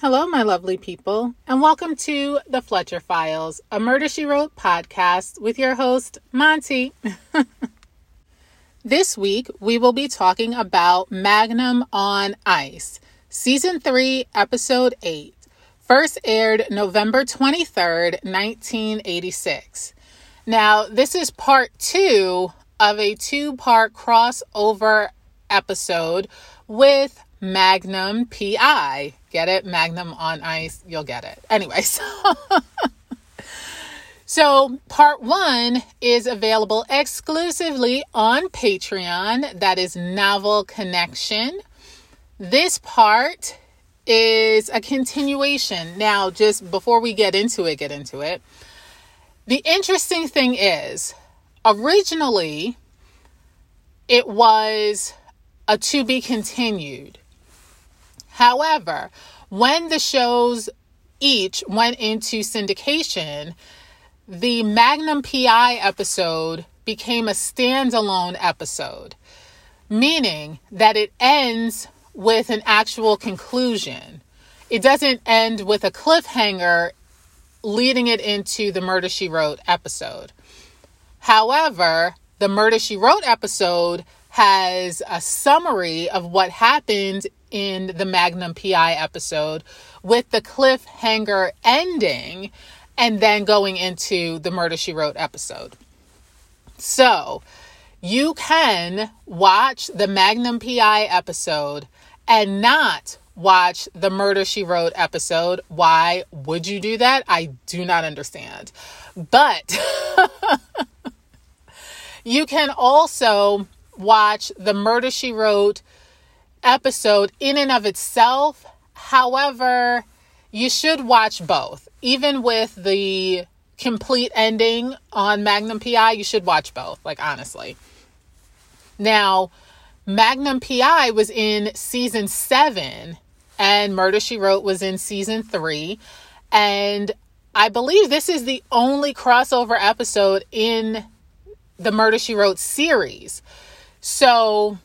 Hello, my lovely people, and welcome to the Fletcher Files, a Murder She Wrote podcast with your host, Monty. this week, we will be talking about Magnum on Ice, Season 3, Episode 8, first aired November 23rd, 1986. Now, this is part two of a two part crossover episode with Magnum PI. Get it? Magnum on ice. You'll get it. Anyway, so. so, part one is available exclusively on Patreon. That is Novel Connection. This part is a continuation. Now, just before we get into it, get into it. The interesting thing is, originally, it was a to be continued. However, when the shows each went into syndication, the Magnum PI episode became a standalone episode, meaning that it ends with an actual conclusion. It doesn't end with a cliffhanger leading it into the Murder She Wrote episode. However, the Murder She Wrote episode has a summary of what happened in the Magnum PI episode with the cliffhanger ending and then going into the Murder She Wrote episode. So, you can watch the Magnum PI episode and not watch the Murder She Wrote episode. Why would you do that? I do not understand. But you can also watch the Murder She Wrote episode in and of itself. However, you should watch both. Even with the complete ending on Magnum PI, you should watch both, like honestly. Now, Magnum PI was in season seven, and Murder She Wrote was in season three. And I believe this is the only crossover episode in the Murder She Wrote series. So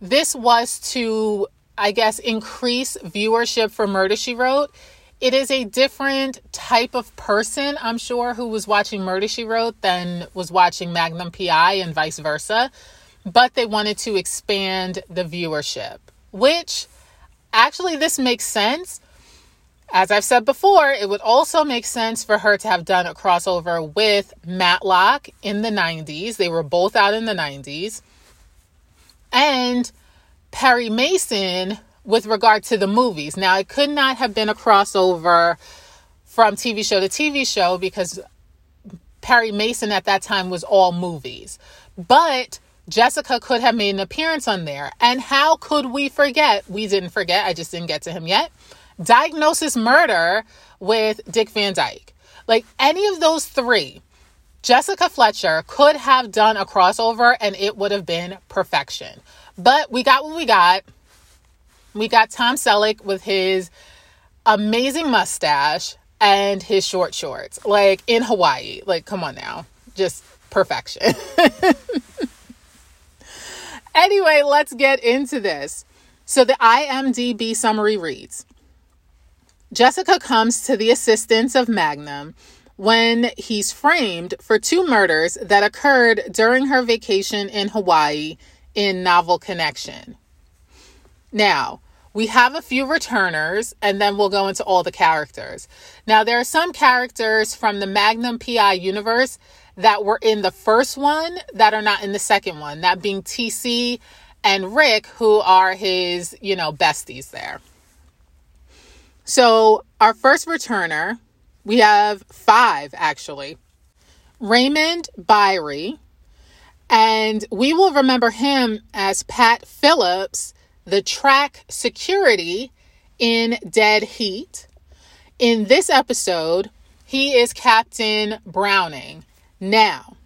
this was to, I guess, increase viewership for Murder She Wrote. It is a different type of person, I'm sure, who was watching Murder She Wrote than was watching Magnum PI and vice versa. But they wanted to expand the viewership, which actually this makes sense. As I've said before, it would also make sense for her to have done a crossover with Matlock in the 90s. They were both out in the 90s and Perry Mason with regard to the movies. Now, it could not have been a crossover from TV show to TV show because Perry Mason at that time was all movies. But Jessica could have made an appearance on there. And how could we forget? We didn't forget. I just didn't get to him yet. Diagnosis Murder with Dick Van Dyke. Like any of those three Jessica Fletcher could have done a crossover and it would have been perfection. But we got what we got. We got Tom Selleck with his amazing mustache and his short shorts, like in Hawaii. Like, come on now. Just perfection. anyway, let's get into this. So, the IMDb summary reads Jessica comes to the assistance of Magnum when he's framed for two murders that occurred during her vacation in Hawaii in Novel Connection. Now, we have a few returners and then we'll go into all the characters. Now, there are some characters from the Magnum PI universe that were in the first one that are not in the second one, that being TC and Rick, who are his, you know, besties there. So, our first returner we have five actually. Raymond Byrie, and we will remember him as Pat Phillips, the track security in Dead Heat. In this episode, he is Captain Browning. Now,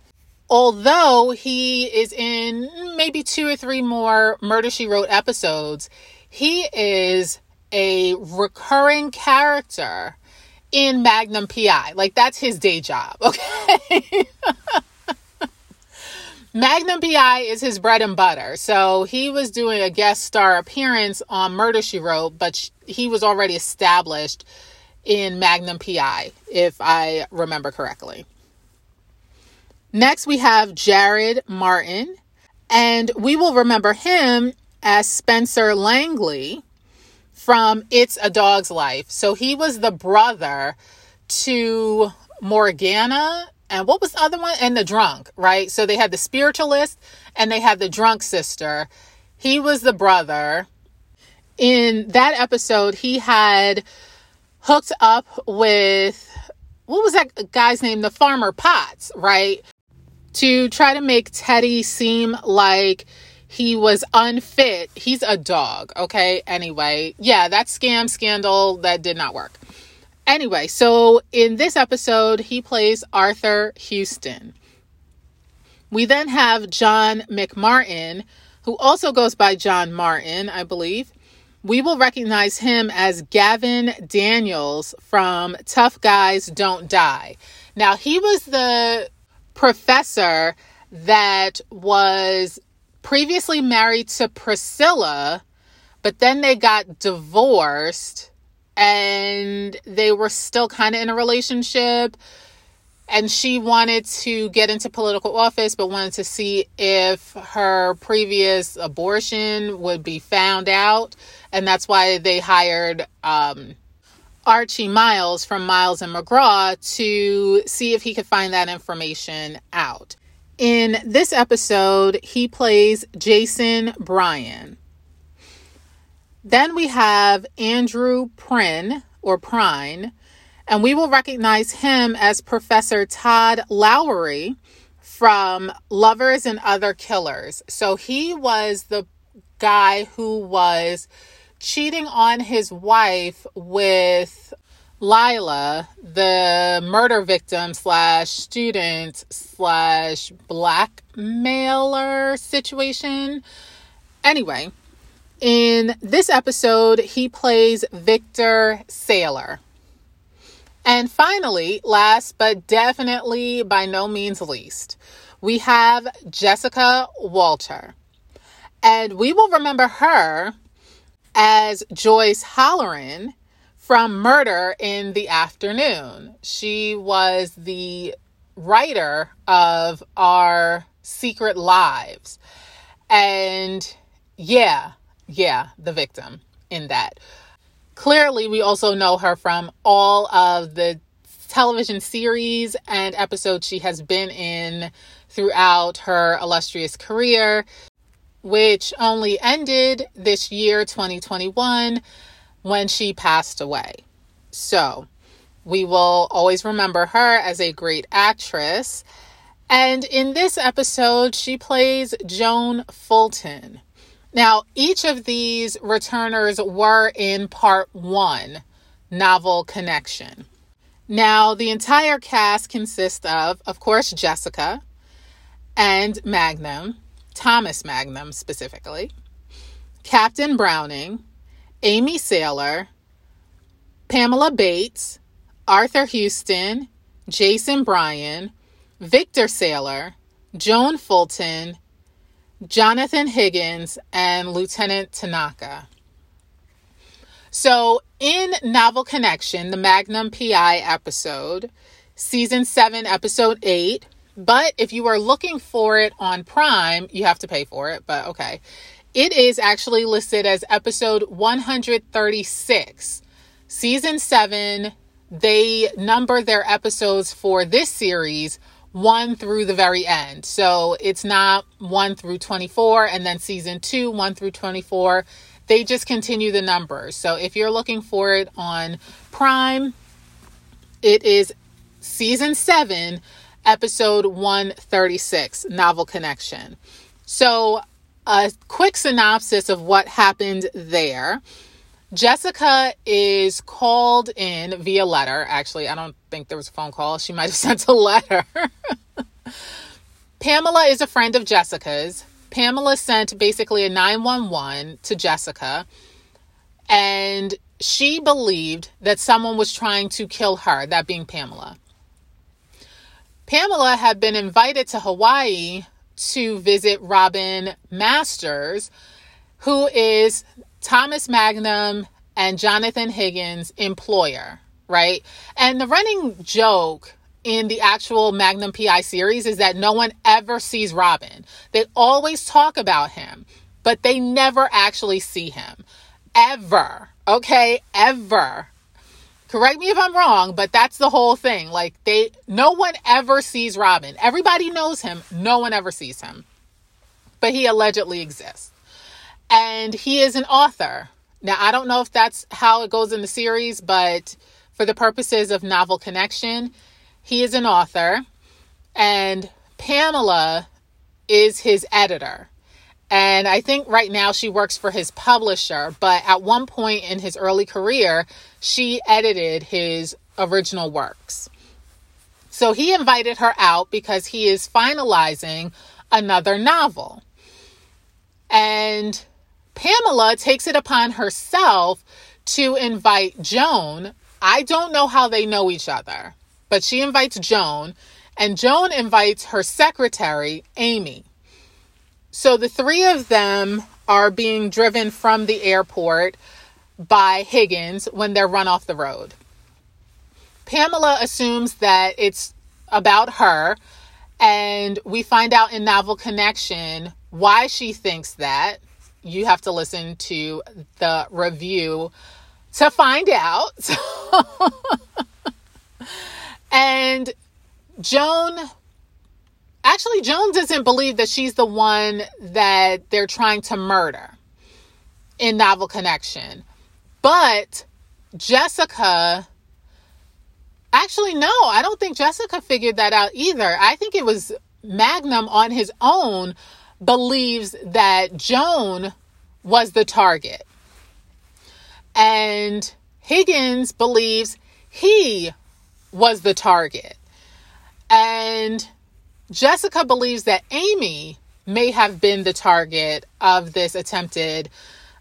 although he is in maybe two or three more Murder She Wrote episodes, he is a recurring character in Magnum PI. Like that's his day job, okay? Magnum PI is his bread and butter. So he was doing a guest star appearance on Murder She Wrote, but he was already established in Magnum PI, if I remember correctly. Next, we have Jared Martin, and we will remember him as Spencer Langley from It's a Dog's Life. So he was the brother to Morgana and what was the other one? And the drunk, right? So they had the spiritualist and they had the drunk sister. He was the brother. In that episode, he had hooked up with what was that guy's name? The farmer Potts, right? To try to make Teddy seem like he was unfit. He's a dog, okay? Anyway, yeah, that scam scandal that did not work. Anyway, so in this episode, he plays Arthur Houston. We then have John McMartin, who also goes by John Martin, I believe. We will recognize him as Gavin Daniels from Tough Guys Don't Die. Now, he was the professor that was previously married to Priscilla, but then they got divorced and they were still kind of in a relationship. And she wanted to get into political office but wanted to see if her previous abortion would be found out. And that's why they hired um, archie miles from miles and mcgraw to see if he could find that information out in this episode he plays jason bryan then we have Andrew Prine or Prine, and we will recognize him as Professor Todd Lowry from Lovers and Other Killers. So he was the guy who was cheating on his wife with Lila, the murder victim slash student slash blackmailer situation. Anyway, in this episode, he plays Victor Saylor. And finally, last but definitely by no means least, we have Jessica Walter. And we will remember her as Joyce Halloran from Murder in the Afternoon. She was the writer of our Secret Lives. And yeah, yeah, the victim in that. Clearly, we also know her from all of the television series and episodes she has been in throughout her illustrious career, which only ended this year, 2021, when she passed away. So, we will always remember her as a great actress. And in this episode, she plays Joan Fulton. Now, each of these returners were in part one, Novel Connection. Now, the entire cast consists of, of course, Jessica and Magnum, Thomas Magnum specifically, Captain Browning, Amy Saylor, Pamela Bates, Arthur Houston, Jason Bryan, Victor Saylor, Joan Fulton, Jonathan Higgins, and Lieutenant Tanaka. So, in Novel Connection, the Magnum PI episode, season 7, episode 8, but if you are looking for it on Prime, you have to pay for it, but okay. It is actually listed as episode 136. Season 7, they number their episodes for this series 1 through the very end. So it's not 1 through 24 and then season 2 1 through 24. They just continue the numbers. So if you're looking for it on Prime, it is season 7, episode 136, Novel Connection. So a quick synopsis of what happened there. Jessica is called in via letter. Actually, I don't think there was a phone call. She might have sent a letter. Pamela is a friend of Jessica's. Pamela sent basically a 911 to Jessica, and she believed that someone was trying to kill her, that being Pamela. Pamela had been invited to Hawaii to visit Robin Masters, who is Thomas Magnum and Jonathan Higgins' employer, right? And the running joke in the actual Magnum PI series is that no one ever sees Robin. They always talk about him, but they never actually see him. Ever. Okay? Ever. Correct me if I'm wrong, but that's the whole thing. Like they no one ever sees Robin. Everybody knows him. No one ever sees him. But he allegedly exists. And he is an author. Now, I don't know if that's how it goes in the series, but for the purposes of Novel Connection, he is an author, and Pamela is his editor. And I think right now she works for his publisher, but at one point in his early career, she edited his original works. So he invited her out because he is finalizing another novel. And Pamela takes it upon herself to invite Joan. I don't know how they know each other. But she invites Joan, and Joan invites her secretary, Amy. So the three of them are being driven from the airport by Higgins when they're run off the road. Pamela assumes that it's about her, and we find out in Novel Connection why she thinks that. You have to listen to the review to find out. And Joan, actually, Joan doesn't believe that she's the one that they're trying to murder in Novel Connection. But Jessica, actually, no, I don't think Jessica figured that out either. I think it was Magnum on his own believes that Joan was the target. And Higgins believes he was the target. And Jessica believes that Amy may have been the target of this attempted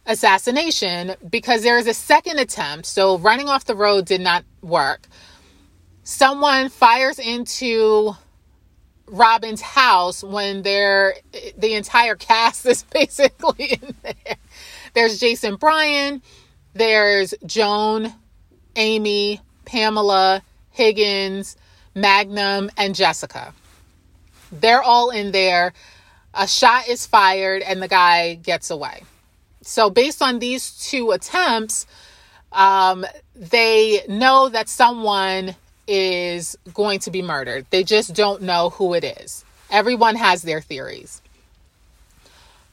assassination because there is a second attempt. So running off the road did not work. Someone fires into Robin's house when they're the entire cast is basically in there. There's Jason Bryan, there's Joan, Amy, Pamela, Higgins, Magnum, and Jessica. They're all in there. A shot is fired and the guy gets away. So, based on these two attempts, um, they know that someone is going to be murdered. They just don't know who it is. Everyone has their theories.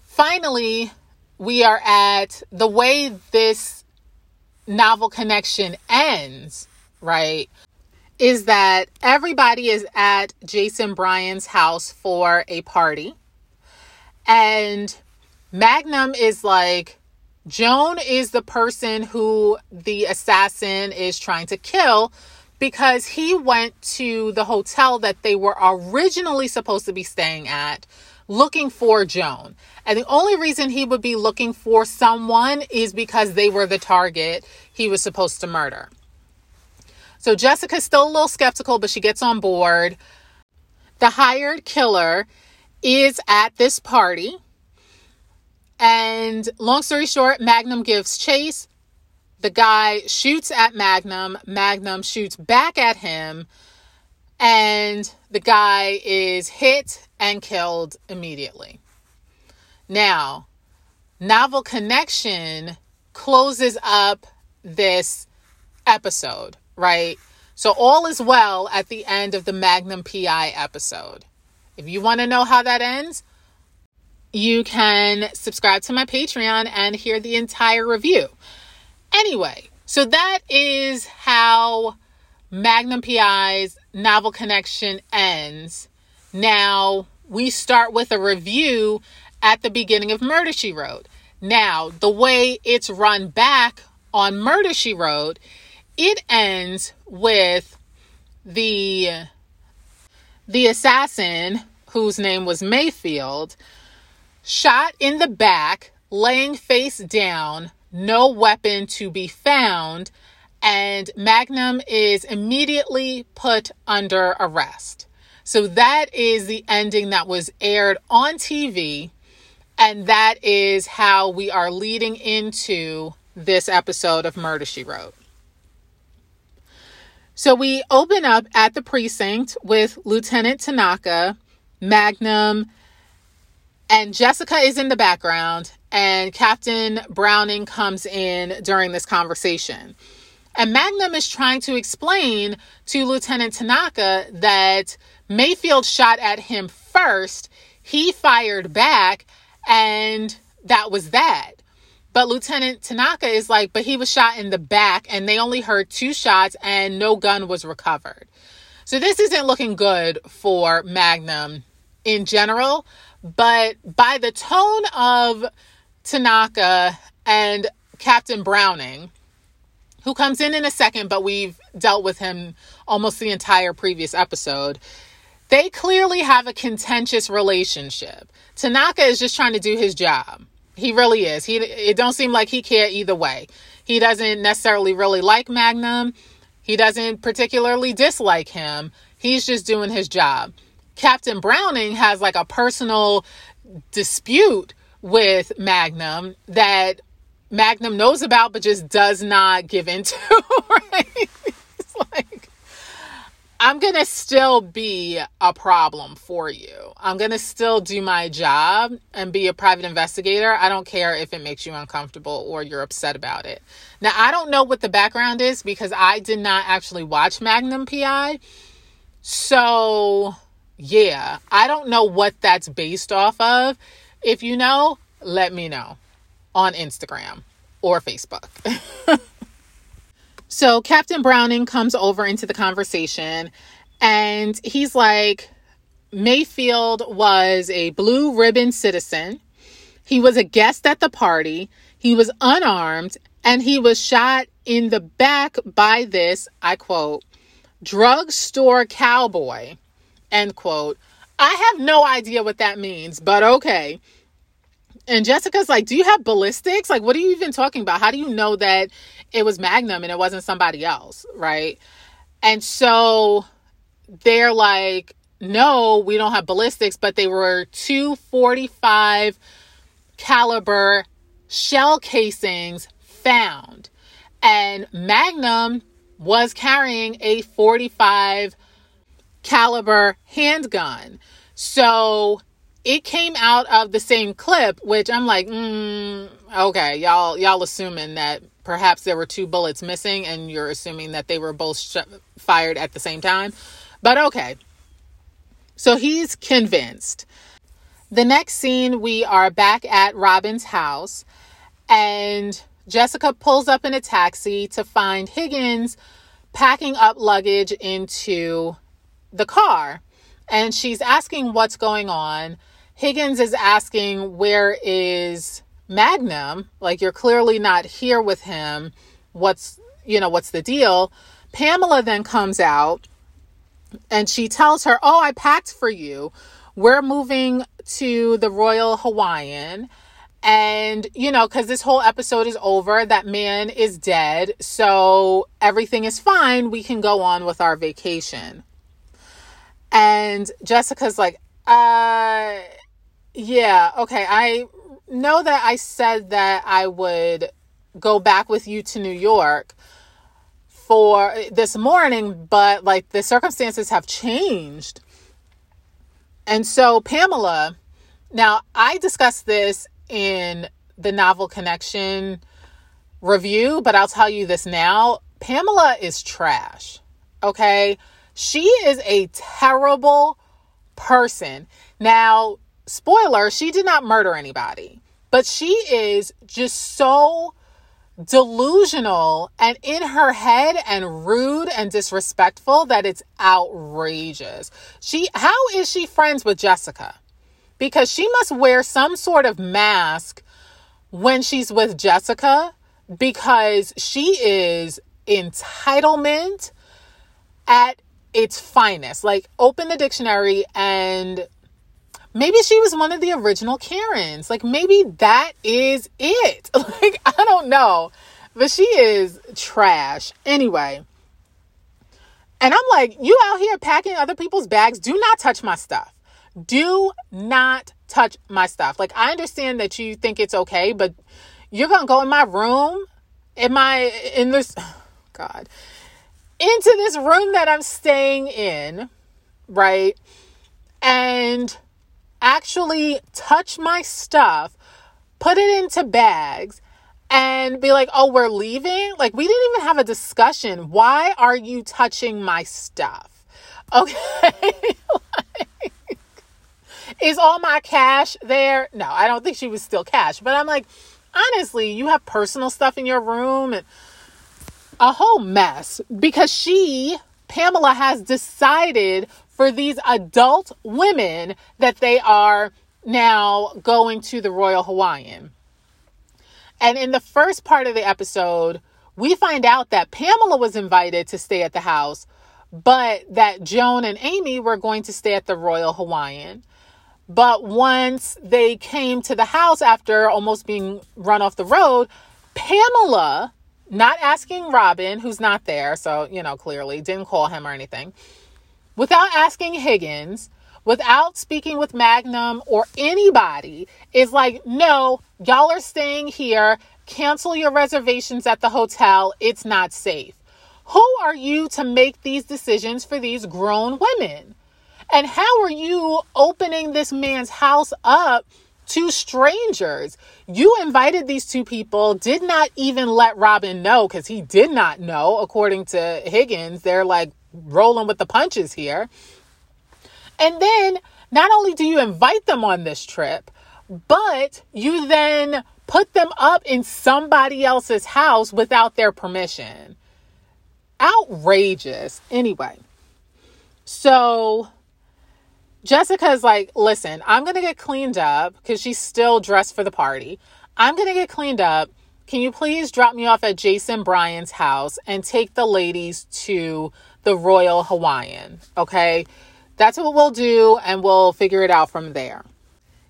Finally, we are at the way this novel connection ends, right? Is that everybody is at Jason Bryan's house for a party. And Magnum is like, Joan is the person who the assassin is trying to kill because he went to the hotel that they were originally supposed to be staying at looking for Joan. And the only reason he would be looking for someone is because they were the target he was supposed to murder. So Jessica's still a little skeptical, but she gets on board. The hired killer is at this party. And long story short, Magnum gives chase. The guy shoots at Magnum. Magnum shoots back at him. And the guy is hit and killed immediately. Now, Novel Connection closes up this episode right? So all is well at the end of the Magnum PI episode. If you want to know how that ends, you can subscribe to my Patreon and hear the entire review. Anyway, so that is how Magnum PI's novel connection ends. Now, we start with a review at the beginning of Murder She Wrote. Now, the way it's run back on Murder She Wrote it ends with the the assassin whose name was Mayfield shot in the back laying face down no weapon to be found and Magnum is immediately put under arrest. So that is the ending that was aired on TV. And that is how we are leading into this episode of Murder She Wrote. So we open up at the precinct with Lieutenant Tanaka, Magnum, and Jessica is in the background, and Captain Browning comes in during this conversation. And Magnum is trying to explain to Lieutenant Tanaka that Mayfield shot at him first, he fired back, and that was that. But Lieutenant Tanaka is like, but he was shot in the back, and they only heard two shots, and no gun was recovered. So this isn't looking good for Magnum in general, but by the tone of Tanaka and Captain Browning, who comes in in a second, but we've dealt with him almost the entire previous episode. They clearly have a contentious relationship. Tanaka is just trying to do his job. He really is. He it don't seem like he care either way. He doesn't necessarily really like Magnum. He doesn't particularly dislike him. He's just doing his job. Captain Browning has like a personal dispute with Magnum that Magnum knows about but just does not give into. Right? It's like I'm going to still be a problem for you. I'm going to still do my job and be a private investigator. I don't care if it makes you uncomfortable or you're upset about it. Now, I don't know what the background is because I did not actually watch Magnum PI. So, yeah, I don't know what that's based off of. If you know, let me know on Instagram or Facebook. so Captain Browning comes over into the conversation and he's like, Mayfield was a blue ribbon citizen. He was a guest at the party. He was unarmed and he was shot in the back by this, I quote, drugstore cowboy, end quote. I have no idea what that means, but okay. And Jessica's like, Do you have ballistics? Like, what are you even talking about? How do you know that it was Magnum and it wasn't somebody else? Right. And so they're like, No, we don't have ballistics, but they were 245 caliber shell casings found. And Magnum was carrying a 45 caliber handgun. So it came out of the same clip, which I'm like, mm, okay, y'all, y'all assuming that perhaps there were two bullets missing, and you're assuming that they were both sh- fired at the same time. But okay, so he's convinced. The next scene, we are back at Robin's house, and Jessica pulls up in a taxi to find Higgins packing up luggage into the car. And she's asking what's going on. Higgins is asking, Where is Magnum? Like, you're clearly not here with him. What's, you know, what's the deal? Pamela then comes out and she tells her, Oh, I packed for you. We're moving to the Royal Hawaiian. And, you know, because this whole episode is over, that man is dead. So everything is fine. We can go on with our vacation. And Jessica's like, uh, yeah, okay. I know that I said that I would go back with you to New York for this morning, but like the circumstances have changed. And so, Pamela, now I discussed this in the Novel Connection review, but I'll tell you this now Pamela is trash. Okay. She is a terrible person. Now, spoiler, she did not murder anybody, but she is just so delusional and in her head and rude and disrespectful that it's outrageous. She how is she friends with Jessica? Because she must wear some sort of mask when she's with Jessica because she is entitlement at its finest. Like open the dictionary and maybe she was one of the original Karens. Like maybe that is it. Like I don't know. But she is trash. Anyway, And I'm like, you out here packing other people's bags. Do not touch my stuff. Do not touch my stuff. Like, I understand that you think it's okay, but you're going to go in my room, in my, in this, God, into this room that I'm staying in, right? And actually touch my stuff, put it into bags, and be like, oh, we're leaving? Like, we didn't even have a discussion. Why are you touching my stuff? Okay. is all my cash there? No, I don't think she was still cash. But I'm like, honestly, you have personal stuff in your room and a whole mess because she, Pamela, has decided for these adult women that they are now going to the Royal Hawaiian. And in the first part of the episode, we find out that Pamela was invited to stay at the house, but that Joan and Amy were going to stay at the Royal Hawaiian. But once they came to the house after almost being run off the road, Pamela, not asking Robin, who's not there, so, you know, clearly didn't call him or anything, without asking Higgins, without speaking with Magnum or anybody, is like, no, y'all are staying here. Cancel your reservations at the hotel. It's not safe. Who are you to make these decisions for these grown women? And how are you opening this man's house up to strangers? You invited these two people, did not even let Robin know because he did not know, according to Higgins. They're like rolling with the punches here. And then not only do you invite them on this trip, but you then put them up in somebody else's house without their permission. Outrageous. Anyway, so Jessica's like, listen, I'm going to get cleaned up because she's still dressed for the party. I'm going to get cleaned up. Can you please drop me off at Jason Bryan's house and take the ladies to the Royal Hawaiian? Okay. That's what we'll do, and we'll figure it out from there.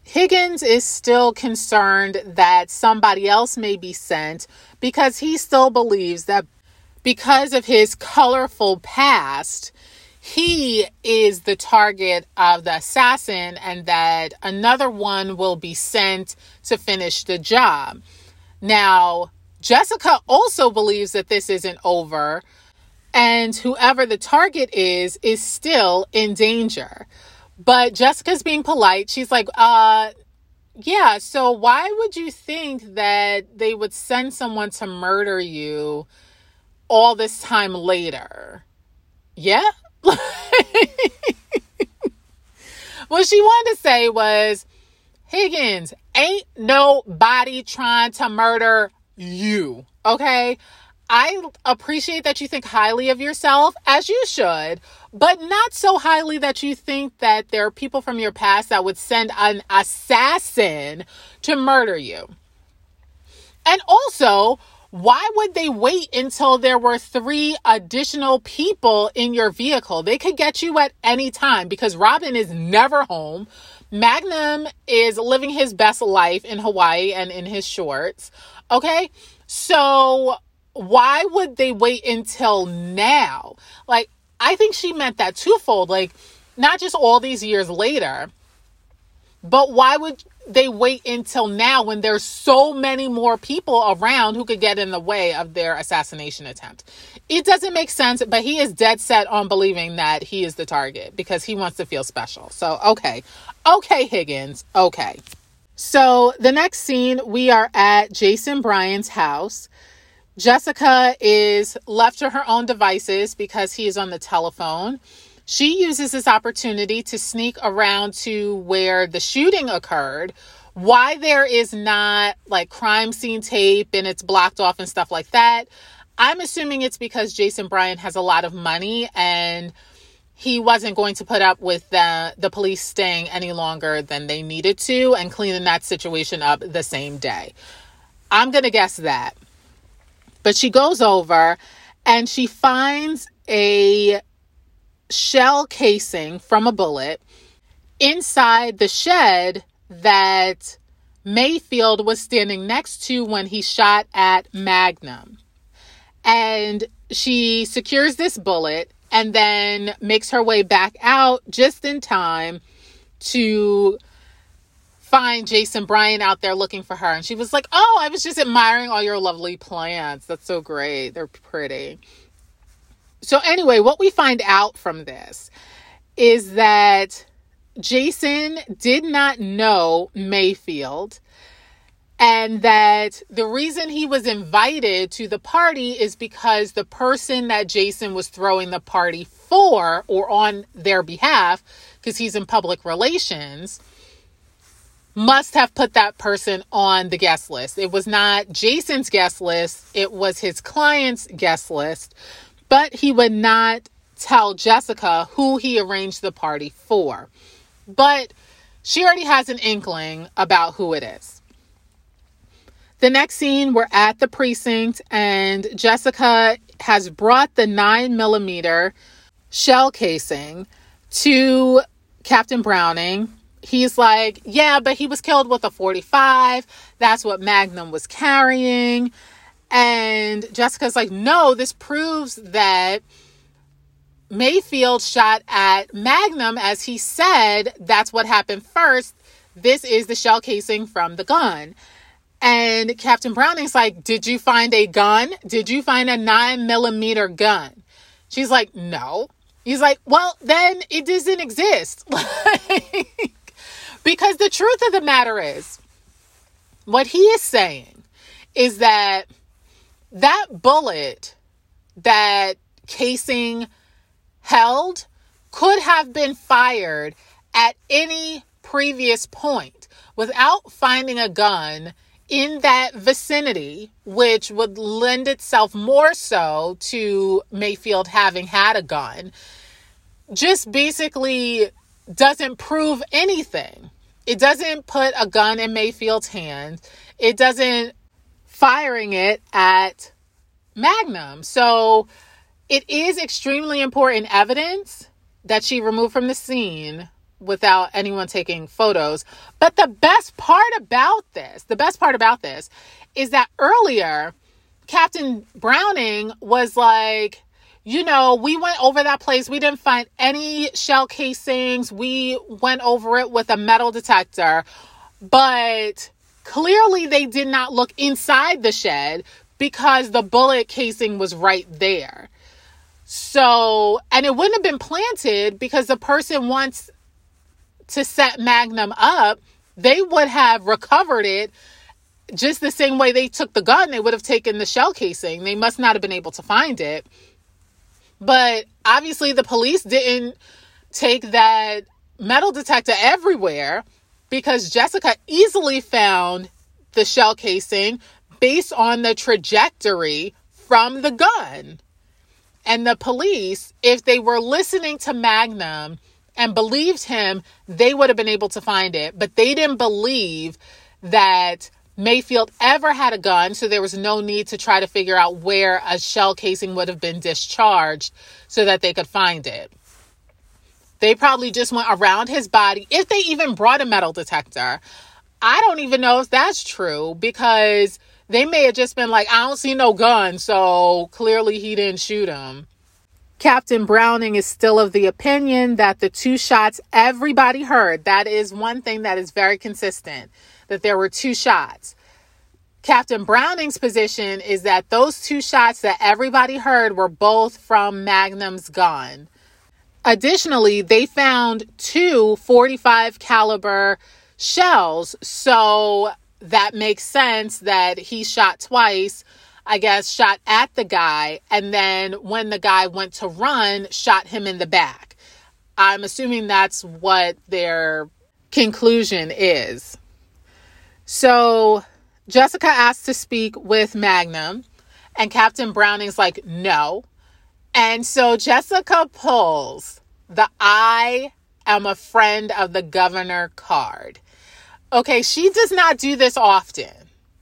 Higgins is still concerned that somebody else may be sent because he still believes that because of his colorful past, he is the target of the assassin and that another one will be sent to finish the job. Now, Jessica also believes that this isn't over and whoever the target is is still in danger. But Jessica's being polite. She's like, uh, yeah, so why would you think that they would send someone to murder you all this time later? Yeah? what she wanted to say was, Higgins, ain't nobody trying to murder you, okay? I appreciate that you think highly of yourself, as you should, but not so highly that you think that there are people from your past that would send an assassin to murder you. And also, why would they wait until there were three additional people in your vehicle? They could get you at any time because Robin is never home. Magnum is living his best life in Hawaii and in his shorts. Okay. So why would they wait until now? Like, I think she meant that twofold. Like, not just all these years later, but why would they wait until now when there's so many more people around who could get in the way of their assassination attempt? It doesn't make sense, but he is dead set on believing that he is the target because he wants to feel special. So, okay. Okay, Higgins. Okay. So, the next scene, we are at Jason Bryan's house. Jessica is left to her own devices because he is on the telephone. She uses this opportunity to sneak around to where the shooting occurred. Why there is not like crime scene tape and it's blocked off and stuff like that. I'm assuming it's because Jason Bryan has a lot of money and he wasn't going to put up with the, the police staying any longer than they needed to and cleaning that situation up the same day. I'm going to guess that. But she goes over and she finds a shell casing from a bullet inside the shed that Mayfield was standing next to when he shot at Magnum. And she secures this bullet, and then makes her way back out just in time to find Jason Bryan out there looking for her. And she was like, Oh, I was just admiring all your lovely plants. That's so great. They're pretty. So, anyway, what we find out from this is that Jason did not know Mayfield and that the reason he was invited to the party is because the person that Jason was throwing the party for or on their behalf, because he's in public relations, must have put that person on the guest list. It was not Jason's guest list, it was his client's guest list, but he would not tell Jessica who he arranged the party for. But she already has an inkling about who it is. The next scene, we're at the precinct, and Jessica has brought the nine millimeter shell casing to Captain Browning. He's like, Yeah, but he was killed with a 45. That's what Magnum was carrying. And Jessica's like, No, this proves that Mayfield shot at Magnum as he said that's what happened first. This is the shell casing from the gun. And Captain Browning's like, Did you find a gun? Did you find a nine millimeter gun? She's like, No. He's like, Well, then it doesn't exist. because the truth of the matter is, what he is saying is that that bullet that casing held could have been fired at any previous point without finding a gun in that vicinity, which would lend itself more so to Mayfield having had a gun, just basically doesn't prove anything. It doesn't put a gun in Mayfield's hand. It doesn't firing it at Magnum. So it is extremely important evidence that she removed from the scene without anyone taking photos. But the best part about this, the best part about this is that earlier, Captain Browning was like, you know, we went over that place. We didn't find any shell casings. We went over it with a metal detector. But clearly, they did not look inside the shed because the bullet casing was right there. So, and it wouldn't have been planted because the person wants to set Magnum up, they would have recovered it just the same way they took the gun. They would have taken the shell casing. They must not have been able to find it. But obviously, the police didn't take that metal detector everywhere because Jessica easily found the shell casing based on the trajectory from the gun. And the police, if they were listening to Magnum, and believed him, they would have been able to find it. But they didn't believe that Mayfield ever had a gun, so there was no need to try to figure out where a shell casing would have been discharged so that they could find it. They probably just went around his body, if they even brought a metal detector. I don't even know if that's true because they may have just been like, I don't see no gun, so clearly he didn't shoot him. Captain Browning is still of the opinion that the two shots everybody heard, that is one thing that is very consistent, that there were two shots. Captain Browning's position is that those two shots that everybody heard were both from Magnum's gun. Additionally, they found two 45 caliber shells, so that makes sense that he shot twice I guess, shot at the guy. And then when the guy went to run, shot him in the back. I'm assuming that's what their conclusion is. So Jessica asked to speak with Magnum, and Captain Browning's like, no. And so Jessica pulls the I am a friend of the governor card. Okay, she does not do this often.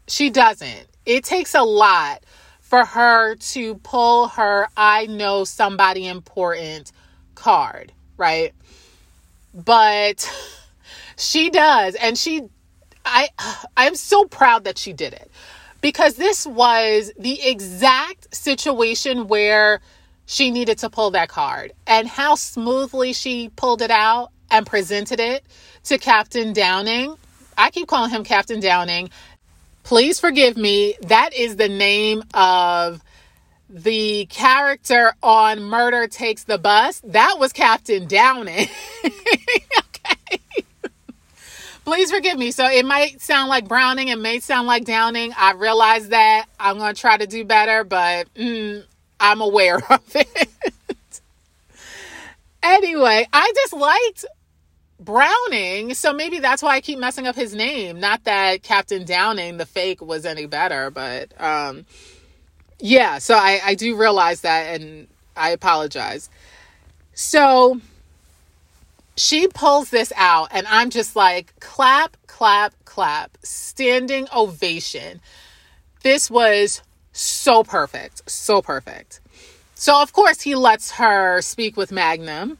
She doesn't it takes a lot for her to pull her I know somebody important card, right? But she does and she I I'm so proud that she did it because this was the exact situation where she needed to pull that card. And how smoothly she pulled it out and presented it to Captain Downing. I keep calling him Captain Downing. Please forgive me. That is the name of the character on Murder Takes the Bus. That was Captain Downing. okay. Please forgive me. So it might sound like Browning, it may sound like Downing. I realize that. I'm going to try to do better, but mm, I'm aware of it. anyway, I just liked Browning, so maybe that's why I keep messing up his name. Not that Captain Downing, the fake, was any better, but um, yeah, so I, I do realize that and I apologize. So she pulls this out, and I'm just like, clap, clap, clap, standing ovation. This was so perfect. So perfect. So, of course, he lets her speak with Magnum.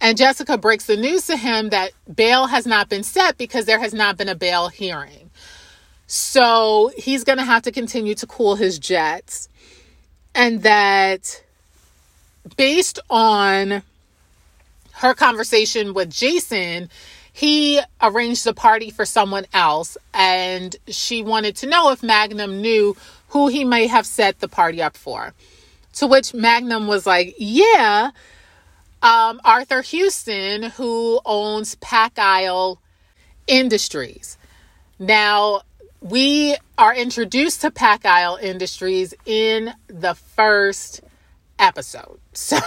And Jessica breaks the news to him that bail has not been set because there has not been a bail hearing. So he's going to have to continue to cool his jets. And that based on her conversation with Jason, he arranged a party for someone else. And she wanted to know if Magnum knew who he may have set the party up for. To which Magnum was like, Yeah, um, Arthur Houston, who owns Pack Isle Industries. Now, we are introduced to Pack Isle Industries in the first episode. So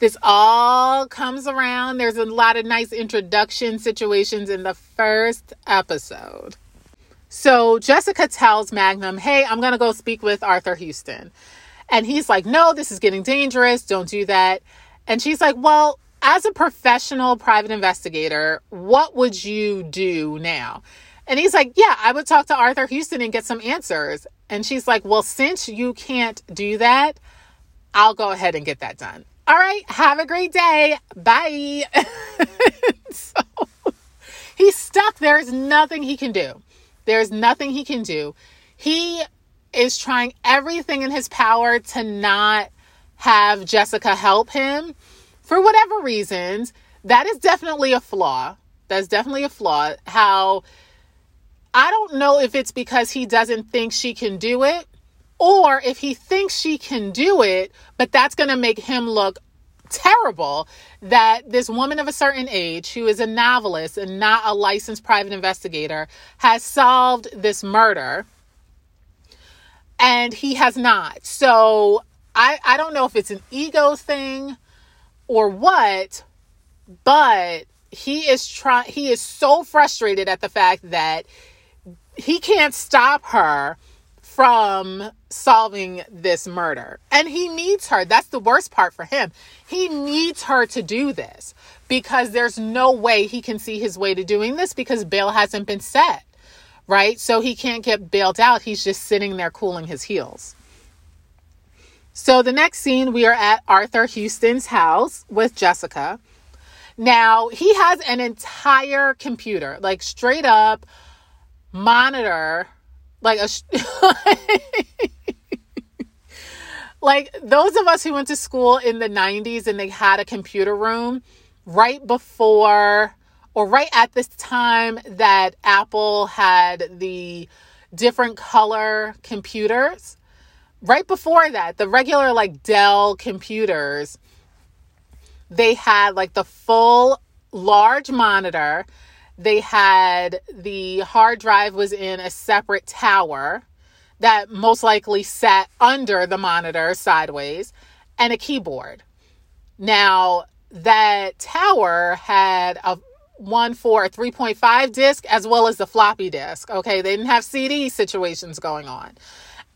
this all comes around. There's a lot of nice introduction situations in the first episode. So Jessica tells Magnum, Hey, I'm going to go speak with Arthur Houston. And he's like, No, this is getting dangerous. Don't do that. And she's like, Well, as a professional private investigator, what would you do now? And he's like, Yeah, I would talk to Arthur Houston and get some answers. And she's like, Well, since you can't do that, I'll go ahead and get that done. All right, have a great day. Bye. so he's stuck. There's nothing he can do. There's nothing he can do. He is trying everything in his power to not have Jessica help him for whatever reasons. That is definitely a flaw. That's definitely a flaw. How I don't know if it's because he doesn't think she can do it or if he thinks she can do it, but that's going to make him look terrible that this woman of a certain age, who is a novelist and not a licensed private investigator, has solved this murder and he has not. So I, I don't know if it's an ego thing or what, but he is trying he is so frustrated at the fact that he can't stop her from solving this murder. And he needs her. That's the worst part for him. He needs her to do this because there's no way he can see his way to doing this because bail hasn't been set, right? So he can't get bailed out. He's just sitting there cooling his heels. So the next scene, we are at Arthur Houston's house with Jessica. Now, he has an entire computer, like straight up monitor, like a like those of us who went to school in the 90s and they had a computer room right before or right at this time that Apple had the different color computers. Right before that, the regular like Dell computers, they had like the full large monitor. They had the hard drive was in a separate tower that most likely sat under the monitor sideways and a keyboard. Now, that tower had a one for a 3.5 disc as well as the floppy disk. Okay, they didn't have CD situations going on.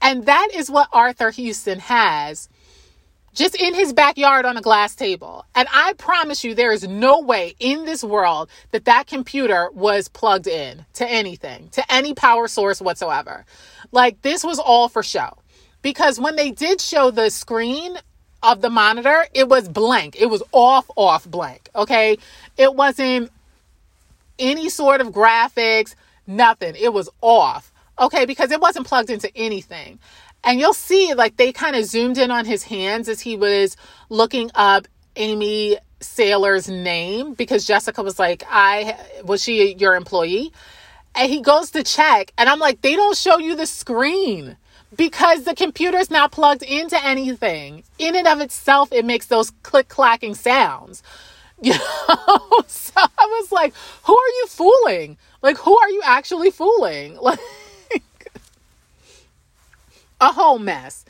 And that is what Arthur Houston has just in his backyard on a glass table. And I promise you, there is no way in this world that that computer was plugged in to anything, to any power source whatsoever. Like, this was all for show. Because when they did show the screen of the monitor, it was blank. It was off, off blank. Okay. It wasn't any sort of graphics, nothing. It was off. Okay. Because it wasn't plugged into anything. And you'll see, like, they kind of zoomed in on his hands as he was looking up Amy Sailor's name because Jessica was like, I was she your employee? And he goes to check, and I'm like, they don't show you the screen because the computer's not plugged into anything. In and of itself, it makes those click clacking sounds. You know? so I was like, who are you fooling? Like, who are you actually fooling? Like, a whole mess.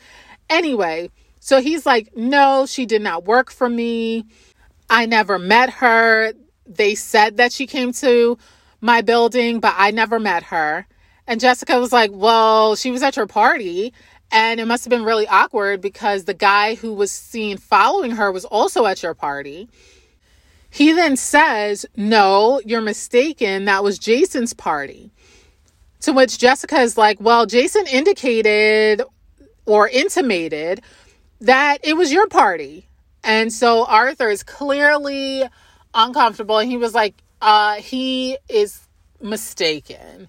Anyway, so he's like, no, she did not work for me. I never met her. They said that she came to my building, but I never met her. And Jessica was like, well, she was at your party. And it must have been really awkward because the guy who was seen following her was also at your party. He then says, No, you're mistaken. That was Jason's party. To which Jessica is like, Well, Jason indicated or intimated that it was your party. And so Arthur is clearly uncomfortable. And he was like, uh, He is mistaken.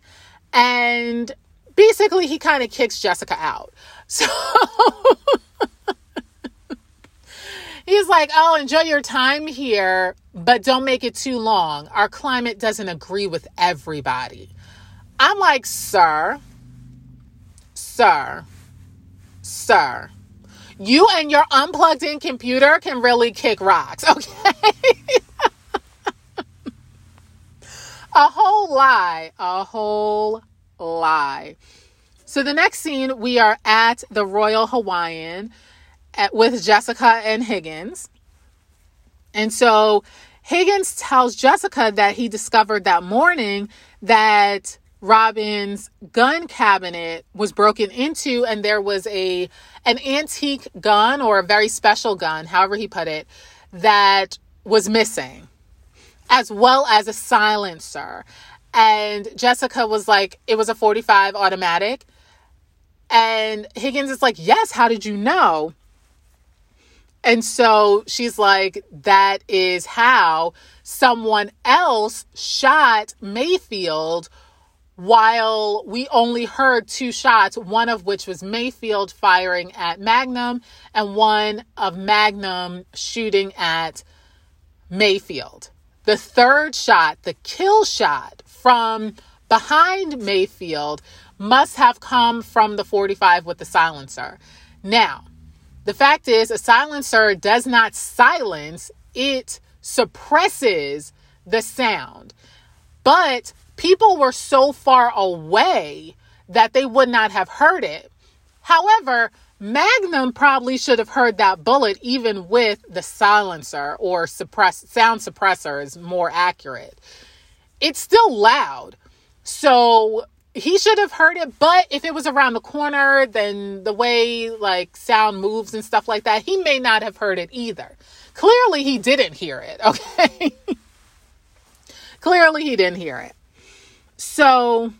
And basically, he kind of kicks Jessica out. So he's like, Oh, enjoy your time here, but don't make it too long. Our climate doesn't agree with everybody. I'm like, Sir, sir, sir, you and your unplugged in computer can really kick rocks, okay? a whole lie, a whole lie. So the next scene, we are at the Royal Hawaiian at, with Jessica and Higgins. And so Higgins tells Jessica that he discovered that morning that Robin's gun cabinet was broken into and there was a an antique gun or a very special gun, however he put it, that was missing, as well as a silencer. And Jessica was like, it was a 45 automatic. And Higgins is like, yes, how did you know? And so she's like, that is how someone else shot Mayfield while we only heard two shots, one of which was Mayfield firing at Magnum and one of Magnum shooting at Mayfield. The third shot, the kill shot from behind Mayfield, must have come from the 45 with the silencer. Now, the fact is, a silencer does not silence, it suppresses the sound. But people were so far away that they would not have heard it. However, Magnum probably should have heard that bullet even with the silencer or suppress sound suppressor is more accurate. It's still loud. So he should have heard it, but if it was around the corner, then the way like sound moves and stuff like that, he may not have heard it either. Clearly he didn't hear it, okay? Clearly he didn't hear it. So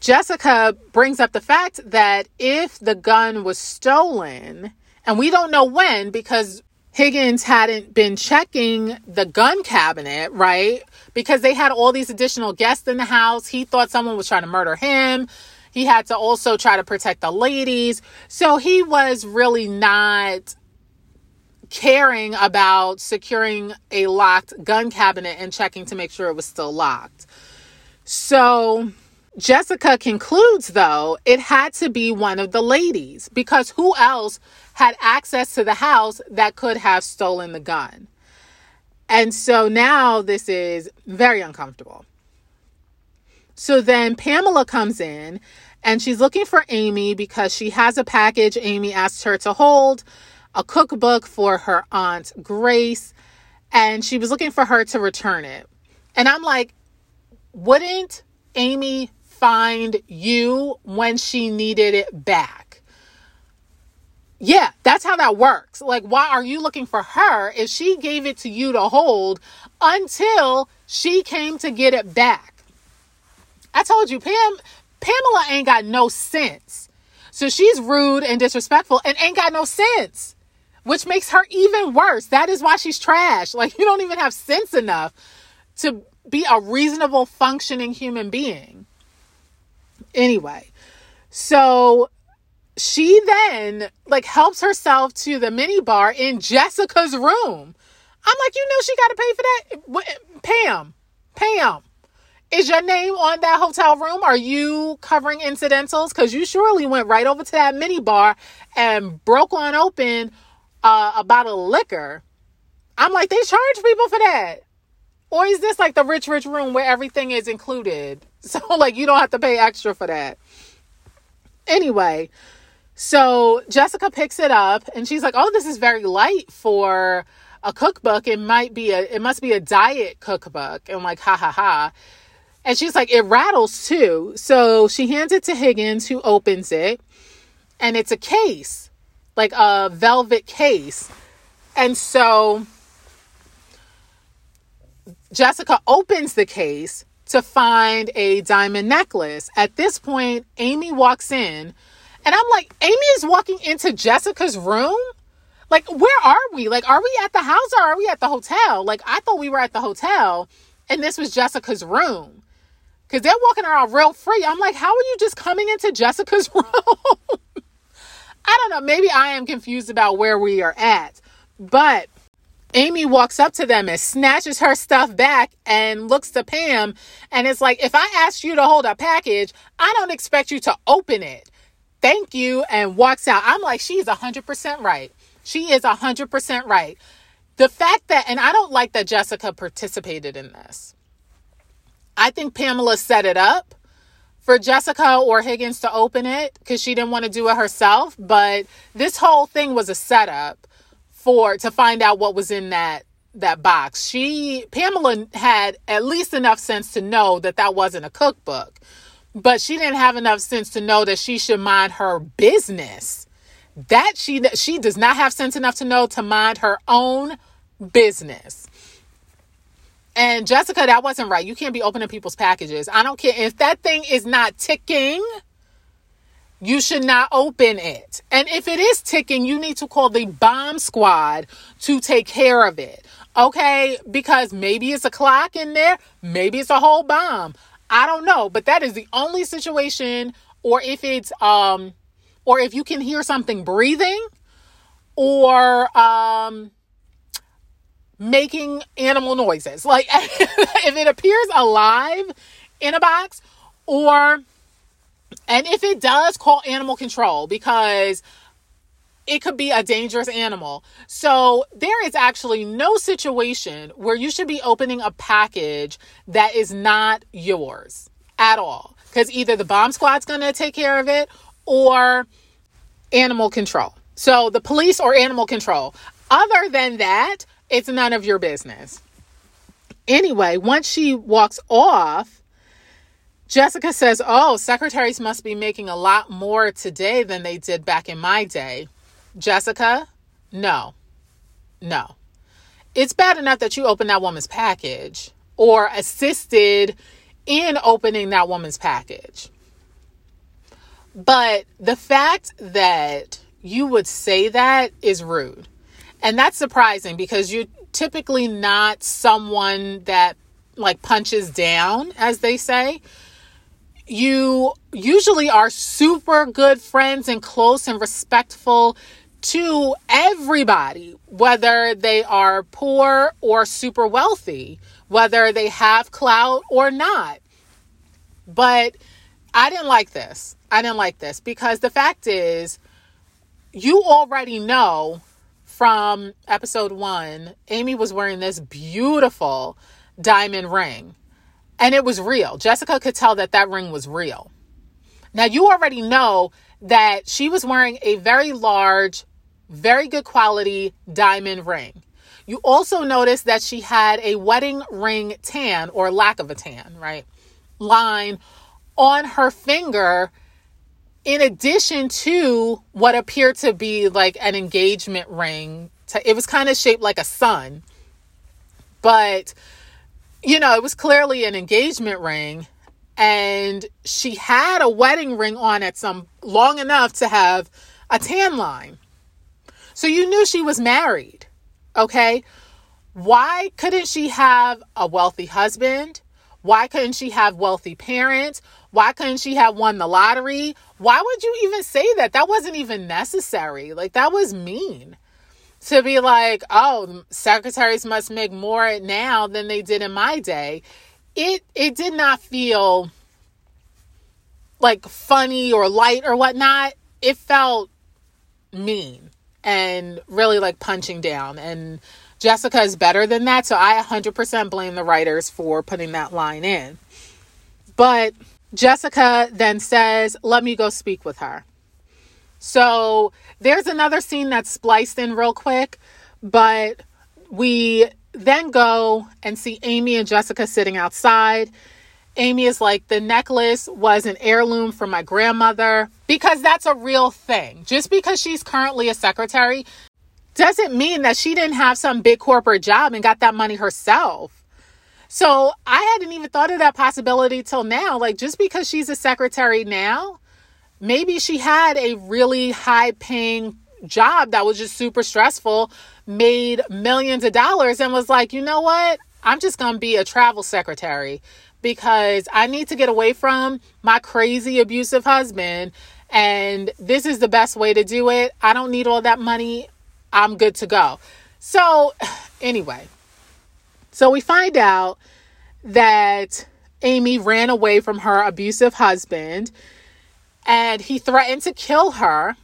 Jessica brings up the fact that if the gun was stolen, and we don't know when because Higgins hadn't been checking the gun cabinet, right? Because they had all these additional guests in the house. He thought someone was trying to murder him. He had to also try to protect the ladies. So he was really not caring about securing a locked gun cabinet and checking to make sure it was still locked. So Jessica concludes, though, it had to be one of the ladies because who else had access to the house that could have stolen the gun? And so now this is very uncomfortable. So then Pamela comes in and she's looking for Amy because she has a package Amy asked her to hold, a cookbook for her aunt Grace, and she was looking for her to return it. And I'm like, wouldn't Amy find you when she needed it back? Yeah, that's how that works. Like, why are you looking for her if she gave it to you to hold until she came to get it back? I told you, Pam, Pamela ain't got no sense. So she's rude and disrespectful and ain't got no sense, which makes her even worse. That is why she's trash. Like, you don't even have sense enough to be a reasonable functioning human being. Anyway, so she then like helps herself to the mini bar in Jessica's room. I'm like, you know, she got to pay for that. Pam, Pam, is your name on that hotel room? Are you covering incidentals? Because you surely went right over to that mini bar and broke on open uh, a bottle of liquor. I'm like, they charge people for that. Or is this like the rich, rich room where everything is included? So, like, you don't have to pay extra for that. Anyway, so Jessica picks it up and she's like, oh, this is very light for a cookbook. It might be a, it must be a diet cookbook. And like, ha ha ha. And she's like, it rattles too. So she hands it to Higgins, who opens it. And it's a case, like a velvet case. And so Jessica opens the case to find a diamond necklace. At this point, Amy walks in, and I'm like, Amy is walking into Jessica's room? Like, where are we? Like, are we at the house or are we at the hotel? Like, I thought we were at the hotel, and this was Jessica's room. Because they're walking around real free. I'm like, how are you just coming into Jessica's room? I don't know. Maybe I am confused about where we are at. But Amy walks up to them and snatches her stuff back and looks to Pam and it's like, if I ask you to hold a package, I don't expect you to open it. Thank you. And walks out. I'm like, she's 100% right. She is 100% right. The fact that, and I don't like that Jessica participated in this. I think Pamela set it up for Jessica or Higgins to open it because she didn't want to do it herself. But this whole thing was a setup for to find out what was in that that box. She Pamela had at least enough sense to know that that wasn't a cookbook. But she didn't have enough sense to know that she should mind her business. That she she does not have sense enough to know to mind her own business. And Jessica, that wasn't right. You can't be opening people's packages. I don't care if that thing is not ticking you should not open it. And if it is ticking, you need to call the bomb squad to take care of it. Okay? Because maybe it's a clock in there, maybe it's a whole bomb. I don't know, but that is the only situation or if it's um or if you can hear something breathing or um making animal noises. Like if it appears alive in a box or and if it does, call animal control because it could be a dangerous animal. So there is actually no situation where you should be opening a package that is not yours at all. Because either the bomb squad's going to take care of it or animal control. So the police or animal control. Other than that, it's none of your business. Anyway, once she walks off, Jessica says, Oh, secretaries must be making a lot more today than they did back in my day. Jessica, no, no. It's bad enough that you opened that woman's package or assisted in opening that woman's package. But the fact that you would say that is rude. And that's surprising because you're typically not someone that like punches down, as they say you usually are super good friends and close and respectful to everybody, whether they are poor or super wealthy, whether they have clout or not. But I didn't like this. I didn't like this because the fact is, you already know from episode one, Amy was wearing this beautiful diamond ring and it was real. Jessica could tell that that ring was real. Now, you already know that she was wearing a very large, very good quality diamond ring. You also notice that she had a wedding ring tan or lack of a tan, right? Line on her finger, in addition to what appeared to be like an engagement ring. It was kind of shaped like a sun, but you know, it was clearly an engagement ring and she had a wedding ring on at some long enough to have a tan line. So you knew she was married. Okay? Why couldn't she have a wealthy husband? Why couldn't she have wealthy parents? Why couldn't she have won the lottery? Why would you even say that? That wasn't even necessary. Like, that was mean to be like, oh, secretaries must make more now than they did in my day. It it did not feel like funny or light or whatnot. It felt mean and really like punching down. And Jessica is better than that. So I 100% blame the writers for putting that line in. But Jessica then says, Let me go speak with her. So there's another scene that's spliced in real quick, but we then go and see Amy and Jessica sitting outside. Amy is like, the necklace was an heirloom from my grandmother because that's a real thing. Just because she's currently a secretary doesn't mean that she didn't have some big corporate job and got that money herself. So I hadn't even thought of that possibility till now. Like, just because she's a secretary now, maybe she had a really high paying job that was just super stressful, made millions of dollars, and was like, you know what? I'm just going to be a travel secretary because I need to get away from my crazy abusive husband. And this is the best way to do it. I don't need all that money. I'm good to go. So, anyway, so we find out that Amy ran away from her abusive husband and he threatened to kill her.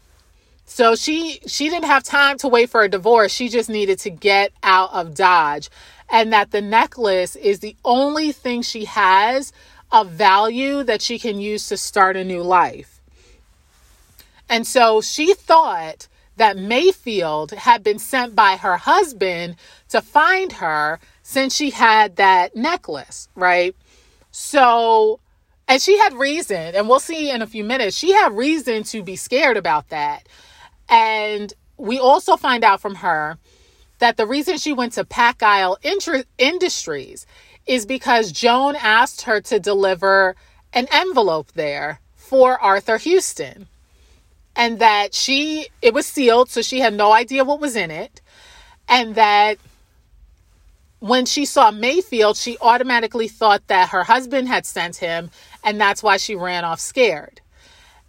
So she she didn't have time to wait for a divorce. She just needed to get out of Dodge and that the necklace is the only thing she has of value that she can use to start a new life. And so she thought that Mayfield had been sent by her husband to find her since she had that necklace, right? So, and she had reason, and we'll see in a few minutes, she had reason to be scared about that. And we also find out from her that the reason she went to Pack Isle Industries is because Joan asked her to deliver an envelope there for Arthur Houston. And that she, it was sealed, so she had no idea what was in it. And that when she saw Mayfield, she automatically thought that her husband had sent him, and that's why she ran off scared.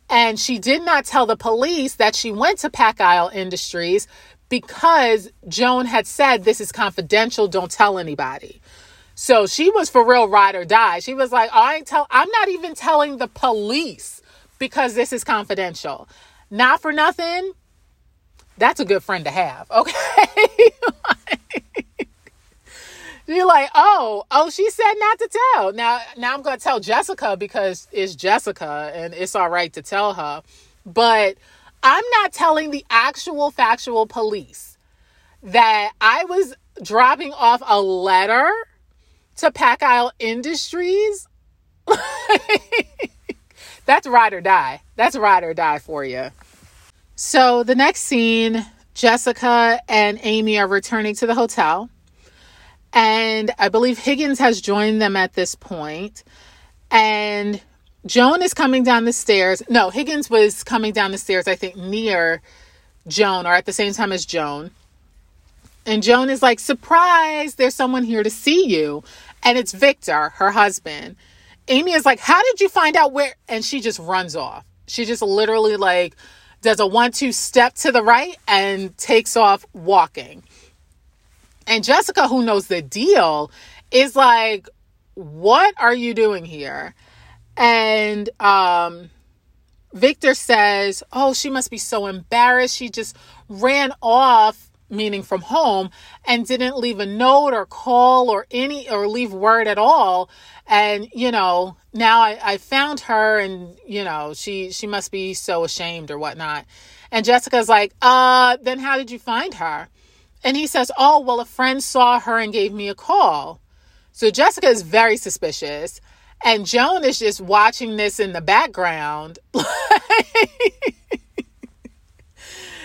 And she did not tell the police that she went to Pack Isle Industries because Joan had said, This is confidential, don't tell anybody. So she was for real ride or die. She was like, I ain't tell I'm not even telling the police because this is confidential. Not for nothing. That's a good friend to have. Okay. You're like, oh, oh, she said not to tell. Now, now I'm to tell Jessica because it's Jessica and it's all right to tell her. But I'm not telling the actual factual police that I was dropping off a letter to Pack Isle Industries. That's ride or die. That's ride or die for you. So the next scene, Jessica and Amy are returning to the hotel. And I believe Higgins has joined them at this point. And Joan is coming down the stairs. No, Higgins was coming down the stairs, I think, near Joan or at the same time as Joan. And Joan is like, surprise, there's someone here to see you. And it's Victor, her husband. Amy is like, how did you find out where? And she just runs off. She just literally like does a one two step to the right and takes off walking. And Jessica, who knows the deal, is like, What are you doing here? And um, Victor says, Oh, she must be so embarrassed. She just ran off, meaning from home, and didn't leave a note or call or any or leave word at all. And, you know, now I, I found her and, you know, she she must be so ashamed or whatnot. And Jessica's like, uh, then how did you find her? And he says, Oh, well, a friend saw her and gave me a call. So Jessica is very suspicious. And Joan is just watching this in the background.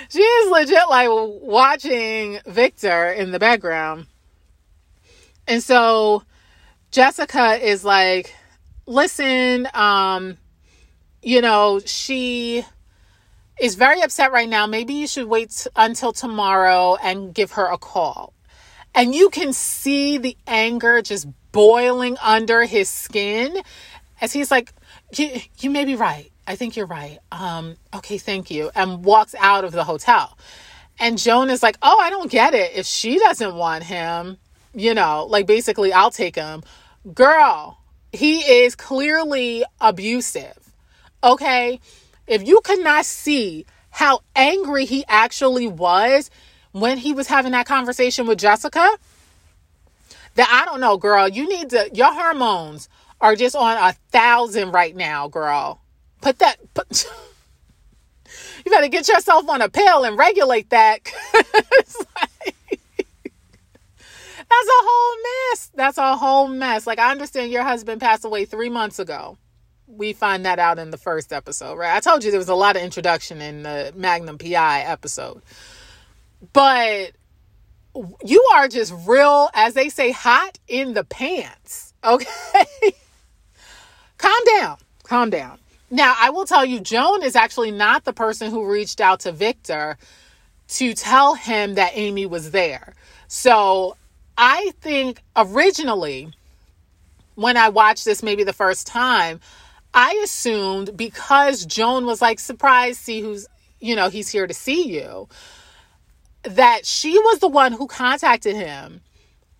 she is legit like watching Victor in the background. And so Jessica is like, listen, um, you know, she is very upset right now. Maybe you should wait until tomorrow and give her a call. And you can see the anger just boiling under his skin as he's like, you, you may be right. I think you're right. Um, okay, thank you. And walks out of the hotel. And Joan is like, oh, I don't get it. If she doesn't want him, you know, like basically, I'll take him. Girl, he is clearly abusive. Okay. If you could not see how angry he actually was when he was having that conversation with Jessica, that I don't know, girl, you need to, your hormones are just on a thousand right now, girl. Put that, put, you better get yourself on a pill and regulate that. that's a whole mess. That's a whole mess. Like, I understand your husband passed away three months ago. We find that out in the first episode, right? I told you there was a lot of introduction in the Magnum PI episode. But you are just real, as they say, hot in the pants. Okay? Calm down. Calm down. Now, I will tell you, Joan is actually not the person who reached out to Victor to tell him that Amy was there. So I think originally, when I watched this maybe the first time, I assumed because Joan was like, surprise, see who's, you know, he's here to see you, that she was the one who contacted him.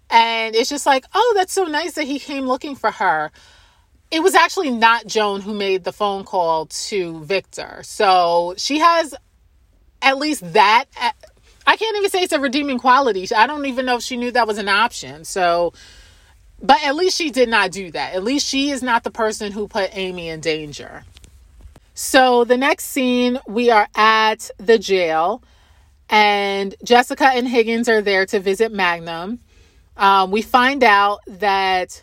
And it's just like, oh, that's so nice that he came looking for her it was actually not Joan who made the phone call to Victor. So she has at least that. I can't even say it's a redeeming quality. I don't even know if she knew that was an option. So, but at least she did not do that. At least she is not the person who put Amy in danger. So the next scene, we are at the jail, and Jessica and Higgins are there to visit Magnum. Um, we find out that